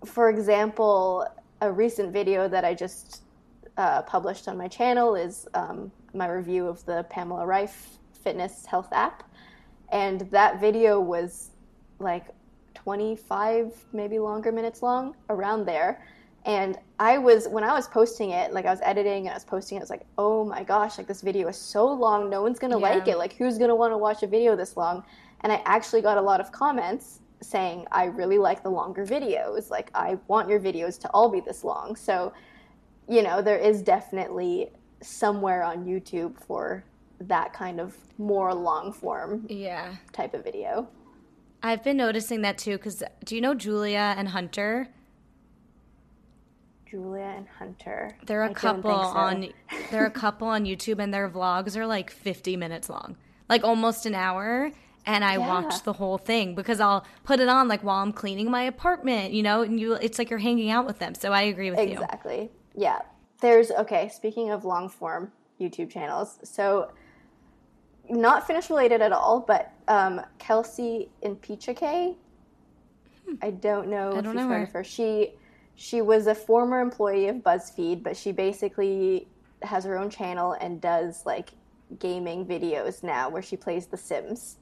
for example, a recent video that I just uh, published on my channel is um, my review of the Pamela Reif fitness health app. And that video was like 25, maybe longer minutes long, around there. And I was, when I was posting it, like I was editing and I was posting it, I was like, oh my gosh, like this video is so long, no one's gonna Yeah. like it. Like, who's gonna wanna watch a video this long? And I actually got a lot of comments saying, I really like the longer videos. Like, I want your videos to all be this long. So, you know, there is definitely somewhere on YouTube for that kind of more long form Yeah. type of video. I've been noticing that too cuz do you know Julia and Hunter? Julia and Hunter. They're I a don't couple so. on they're a couple on YouTube and their vlogs are like 50 minutes long. Like almost an hour and I Yeah. watch the whole thing because I'll put it on like while I'm cleaning my apartment, you know, and you it's like you're hanging out with them. So I agree with you. Exactly. Yeah. There's okay, speaking of long form YouTube channels. So not finish related at all, but um, Kelsey Impicciche. I don't know Hmm. I if don't you've know heard her. of her. She she was a former employee of BuzzFeed, but she basically has her own channel and does like gaming videos now where she plays The Sims.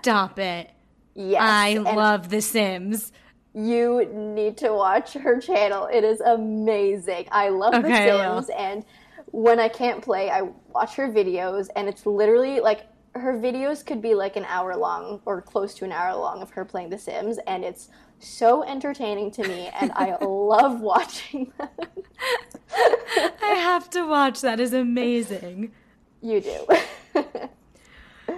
Stop it. Yes. I and love The Sims. You need to watch her channel. It is amazing. I love Okay, The. Sims, and when I can't play, I watch her videos, and it's literally like her videos could be like an hour long or close to an hour long of her playing The Sims, and it's so entertaining to me, and I love watching them. I have to watch that. Is amazing. You do.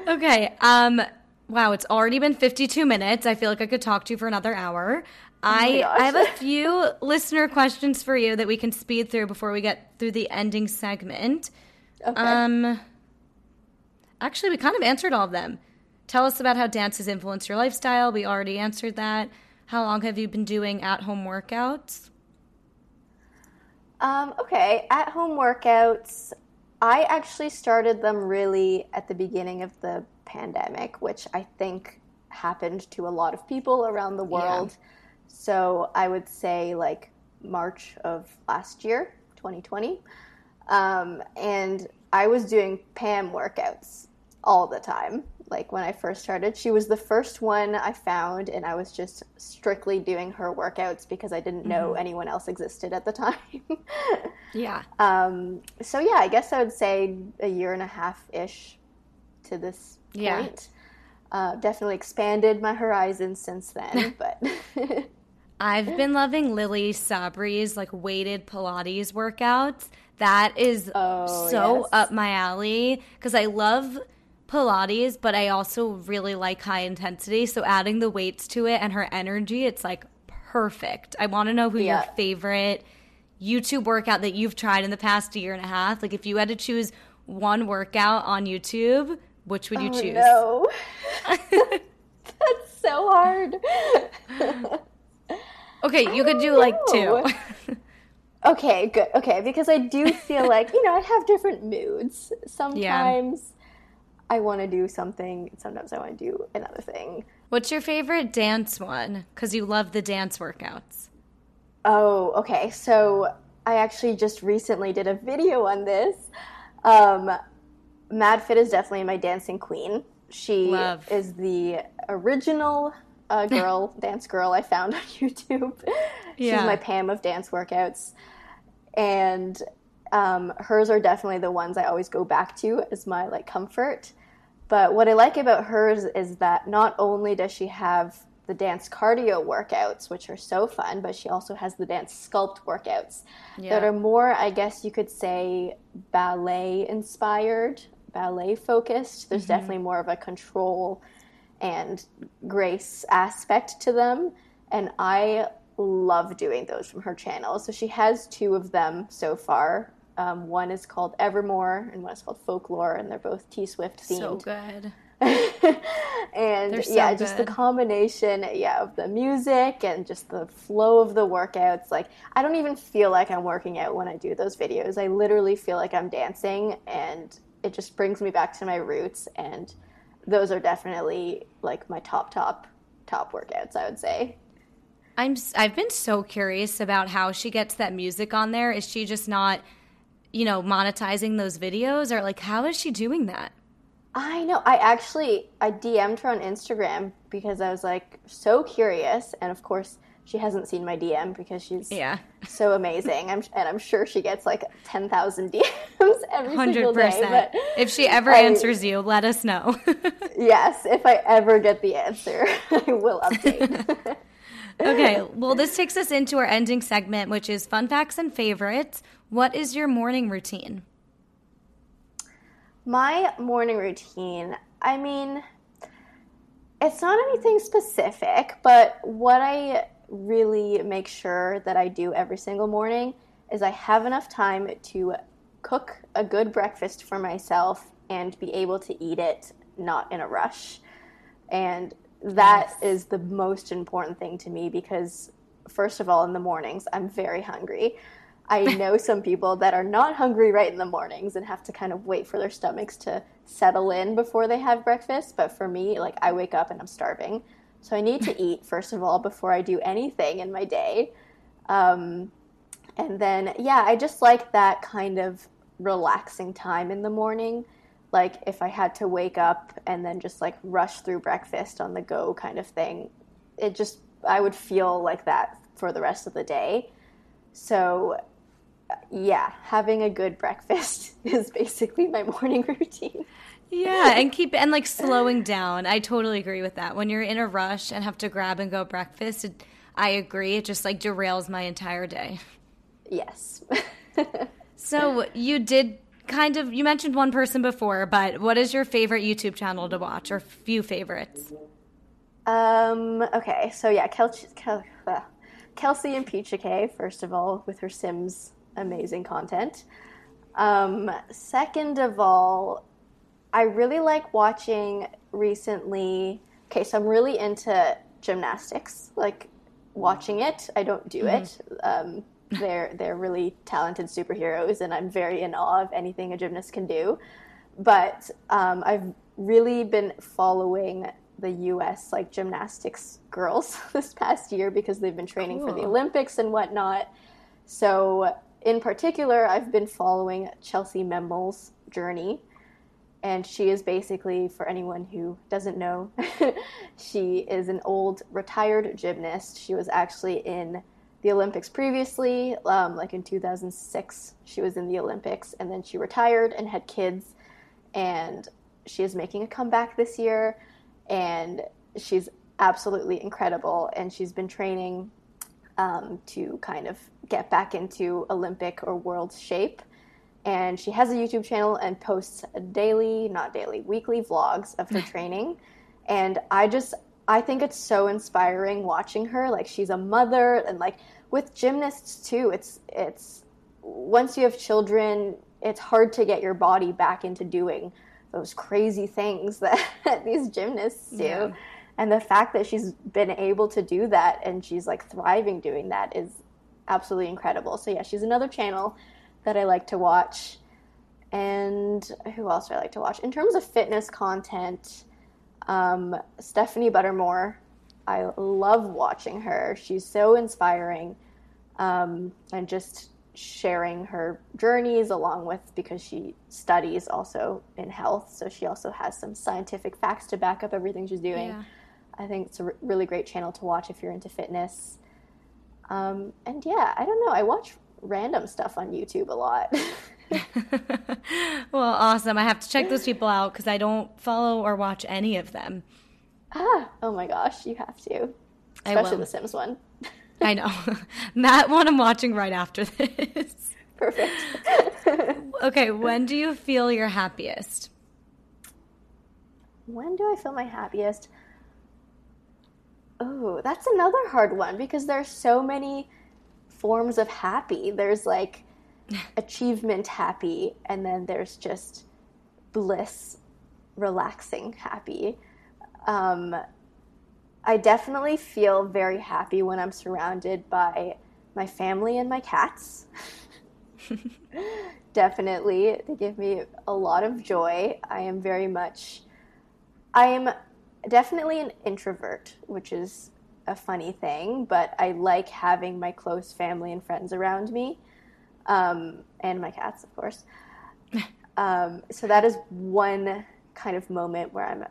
Okay. Um. Wow. It's already been 52 minutes. I feel like I could talk to you for another hour. I gosh. I have a few listener questions for you that we can speed through before we get through the ending segment. Okay. Um. Actually, we kind of answered all of them. Tell us about how dance has influenced your lifestyle. We already answered that. How long have you been doing at-home workouts? Um, okay, at home workouts. I actually started them really at the beginning of the pandemic, which I think happened to a lot of people around the world. So I would say like March of last year, 2020. Um, and I was doing Pam workouts all the time. Like when I first started, she was the first one I found, and I was just strictly doing her workouts because I didn't know anyone else existed at the time. Yeah. um, so yeah, I guess I would say a year and a half ish to this Yeah. point. Uh, definitely expanded my horizons since then, but I've been loving Lily Sabri's like weighted Pilates workouts. That is Oh, so yes. up my alley because I love Pilates, but I also really like high intensity. So adding the weights to it and her energy, it's like perfect. I want to know who your favorite YouTube workout that you've tried in the past year and a half. Like if you had to choose one workout on YouTube, which would you oh, choose? Oh, no. That's so hard. Okay, you could do like two. Okay, good. Okay, because I do feel like, you know, I have different moods. Sometimes I want to do something, sometimes I want to do another thing. What's your favorite dance one? Because you love the dance workouts. Oh, okay. So I actually just recently did a video on this. Um, MadFit is definitely my dancing queen. She Love. is the original uh, girl, dance girl I found on YouTube. She's Yeah. my Pam of dance workouts. And um, hers are definitely the ones I always go back to as my like comfort. But what I like about hers is that not only does she have the dance cardio workouts, which are so fun, but she also has the dance sculpt workouts that are more, I guess you could say, ballet inspired, ballet focused. There's mm-hmm. definitely more of a control and grace aspect to them. And I love doing those from her channel. So she has two of them so far. Um, one is called Evermore, and one is called Folklore, and they're both T Swift themed So good. and so yeah, just the combination, yeah, of the music and just the flow of the workouts. Like, I don't even feel like I'm working out when I do those videos. I literally feel like I'm dancing, and it just brings me back to my roots. And those are definitely like my top, top, top workouts. I would say. I'm I've been so curious about how she gets that music on there. Is she just not, you know, monetizing those videos or like how is she doing that? I know. I actually I DM'd her on Instagram because I was like so curious, and of course she hasn't seen my DM because she's Yeah. so amazing. I'm and I'm sure she gets like ten thousand DMs every single Hundred day. percent. But If she ever I- answers you, let us know. yes, if I ever get the answer, I will update. Okay. Well, this takes us into our ending segment, which is fun facts and favorites. What is your morning routine? My morning routine, I mean, it's not anything specific, but what I really make sure that I do every single morning is I have enough time to cook a good breakfast for myself and be able to eat it not in a rush. And that is the most important thing to me because, first of all, in the mornings, I'm very hungry. I know some people that are not hungry right in the mornings and have to kind of wait for their stomachs to settle in before they have breakfast. But for me, like, I wake up and I'm starving. So I need to eat, first of all, before I do anything in my day. Um, and then, yeah, I just like that kind of relaxing time in the morning. Like, if I had to wake up and then just like rush through breakfast on the go kind of thing, it just, I would feel like that for the rest of the day. So, yeah, having a good breakfast is basically my morning routine. Yeah, and keep and like slowing down. I totally agree with that. When you're in a rush and have to grab and go breakfast, it, I agree. It just like derails my entire day. Yes. So you did kind of you mentioned one person before, but what is your favorite YouTube channel to watch or few favorites? Um, okay, so yeah, Kel- Kel- uh, Kelsey Impicciche, first of all, with her Sims amazing content. Um, second of all, I really like watching recently. Okay, so I'm really into gymnastics, like watching it. I don't do it. Um, they're they're really talented superheroes, and I'm very in awe of anything a gymnast can do. But um, I've really been following the U.S. like gymnastics girls this past year because they've been training for the Olympics and whatnot. So, in particular, I've been following Chelsea Memmel's journey. And she is basically, for anyone who doesn't know, she is an old retired gymnast. She was actually in the Olympics previously, um, like in 2006. She was in the Olympics and then she retired and had kids. And she is making a comeback this year. And she's absolutely incredible. And she's been training um, to kind of get back into Olympic or world shape. And she has a YouTube channel and posts daily, not daily, weekly vlogs of her training. And I just, I think it's so inspiring watching her. Like she's a mother, and like with gymnasts too, it's it's once you have children, it's hard to get your body back into doing those crazy things that these gymnasts do. Yeah. And the fact that she's been able to do that and she's like thriving doing that is absolutely incredible. So yeah, she's another channel that I like to watch. And who else do I like to watch? In terms of fitness content, Um, Stephanie Buttermore, I love watching her. She's so inspiring, um, and just sharing her journeys along with because she studies also in health, so she also has some scientific facts to back up everything she's doing. Yeah. I think it's a r- really great channel to watch if you're into fitness. Um, and yeah, I don't know. I watch random stuff on YouTube a lot. well, awesome. I have to check those people out because I don't follow or watch any of them. ah, oh my gosh, you have to, I especially the Sims one. I know. that one I'm watching right after this. Perfect. Okay, when do you feel your happiest? when do I feel my happiest? Oh, that's another hard one because there's so many forms of happy. There's like achievement happy, and then there's just bliss, relaxing happy. Um, I definitely feel very happy when I'm surrounded by my family and my cats. definitely, they give me a lot of joy. I am very much, I am definitely an introvert, which is a funny thing, but I like having my close family and friends around me, um, and my cats, of course. Um, so that is one kind of moment where I'm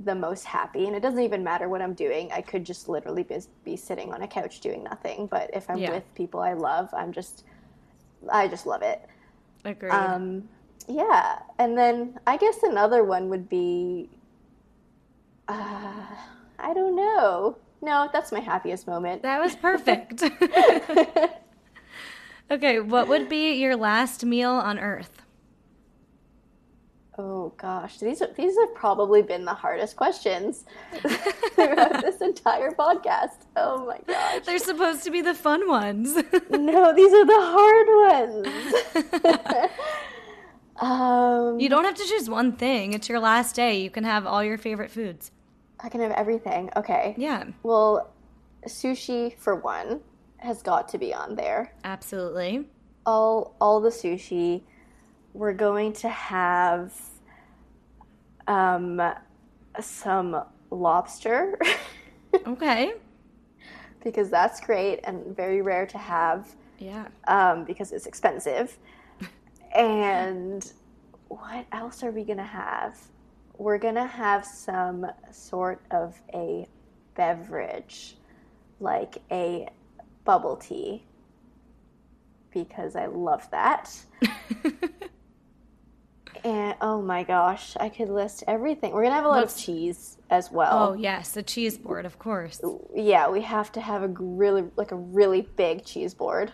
the most happy, and it doesn't even matter what I'm doing. I could just literally be, be sitting on a couch doing nothing, but if I'm Yeah. with people I love, I'm just, I just love it. Agreed. Um, yeah, and then I guess another one would be, uh, I don't know. No, that's my happiest moment. that was perfect. okay, what would be your last meal on Earth? Oh gosh, these are, these have probably been the hardest questions throughout this entire podcast. Oh my gosh. They're supposed to be the fun ones. No, these are the hard ones. um, you don't have to choose one thing. It's your last day. You can have all your favorite foods. I can have everything. Okay. Yeah, Well, sushi for one has got to be on there. absolutely. all all the sushi. We're going to have um, some lobster Okay. because that's great and very rare to have Yeah. um, because it's expensive. and what else are we gonna have? We're gonna have some sort of a beverage, like a bubble tea, because I love that. And oh my gosh, I could list everything. We're gonna have a lot What's- of cheese as well. Oh yes, a cheese board, of course. Yeah, we have to have a really like a really big cheese board.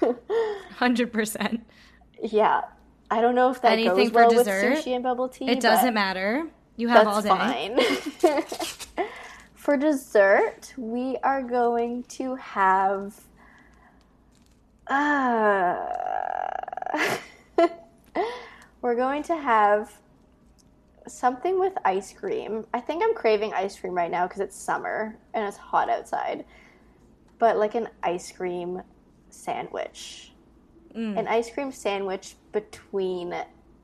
Hundred percent. yeah, I don't know if that Anything goes for well dessert? with sushi and bubble tea. It doesn't matter. You have all the. That's day. fine. for dessert, we are going to have. Uh, we're going to have something with ice cream. I think I'm craving ice cream right now because it's summer and it's hot outside. But like an ice cream sandwich. Mm. An ice cream sandwich between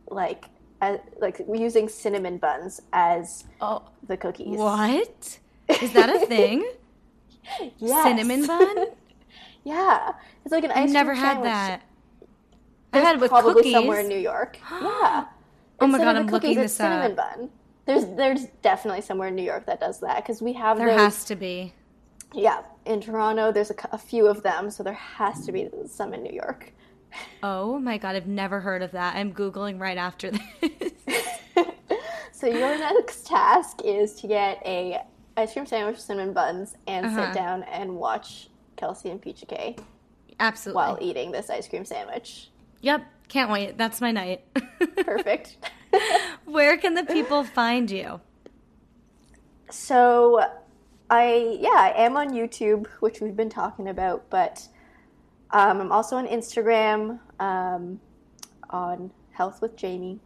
like uh, like using cinnamon buns as Oh, the cookies. what? Is that a thing? Yes. Cinnamon bun? Yeah, it's like an ice cream. I've never had sandwich. that. I've had it with probably cookies. somewhere in New York. yeah. Oh my God, I'm looking cookies, it's this up. cinnamon bun. There's there's definitely somewhere in New York that does that because we have There those. has to be. Yeah, in Toronto, there's a, a few of them, so there has to be some in New York. Oh my god, I've never heard of that. I'm googling right after this. So your next task is to get a ice cream sandwich cinnamon buns and Uh-huh. sit down and watch Kelsey Impicciche Absolutely. while eating this ice cream sandwich. Yep, can't wait. That's my night. Perfect. Where can the people find you? So, I yeah, I am on YouTube, which we've been talking about, but um, I'm also on Instagram, um, on Health with Jamie.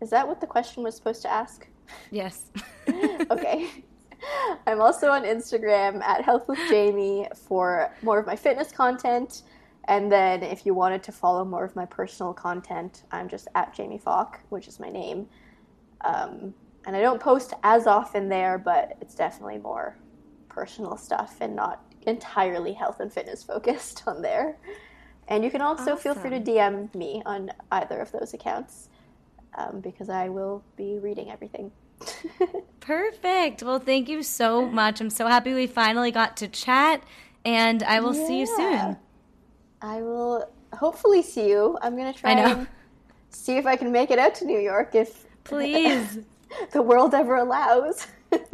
Is that what the question was supposed to ask? Yes. Okay. I'm also on Instagram at Health with Jamie for more of my fitness content. And then if you wanted to follow more of my personal content, I'm just at Jamie Falk, which is my name. Um, and I don't post as often there, but it's definitely more personal stuff and not entirely health and fitness focused on there. And you can also feel free to DM me on either of those accounts um, because I will be reading everything. Perfect. Well, thank you so much. I'm so happy we finally got to chat, and I will yeah. see you soon. I will hopefully see you. I'm going to try and see if I can make it out to New York if please the world ever allows.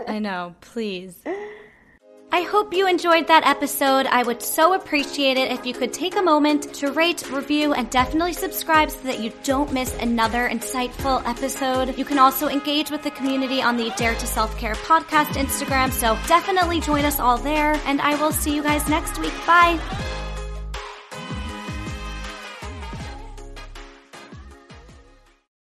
I know, please. I hope you enjoyed that episode. I would so appreciate it if you could take a moment to rate, review, and definitely subscribe so that you don't miss another insightful episode. You can also engage with the community on the Dare to Self Care podcast Instagram, so definitely join us all there, and I will see you guys next week. Bye.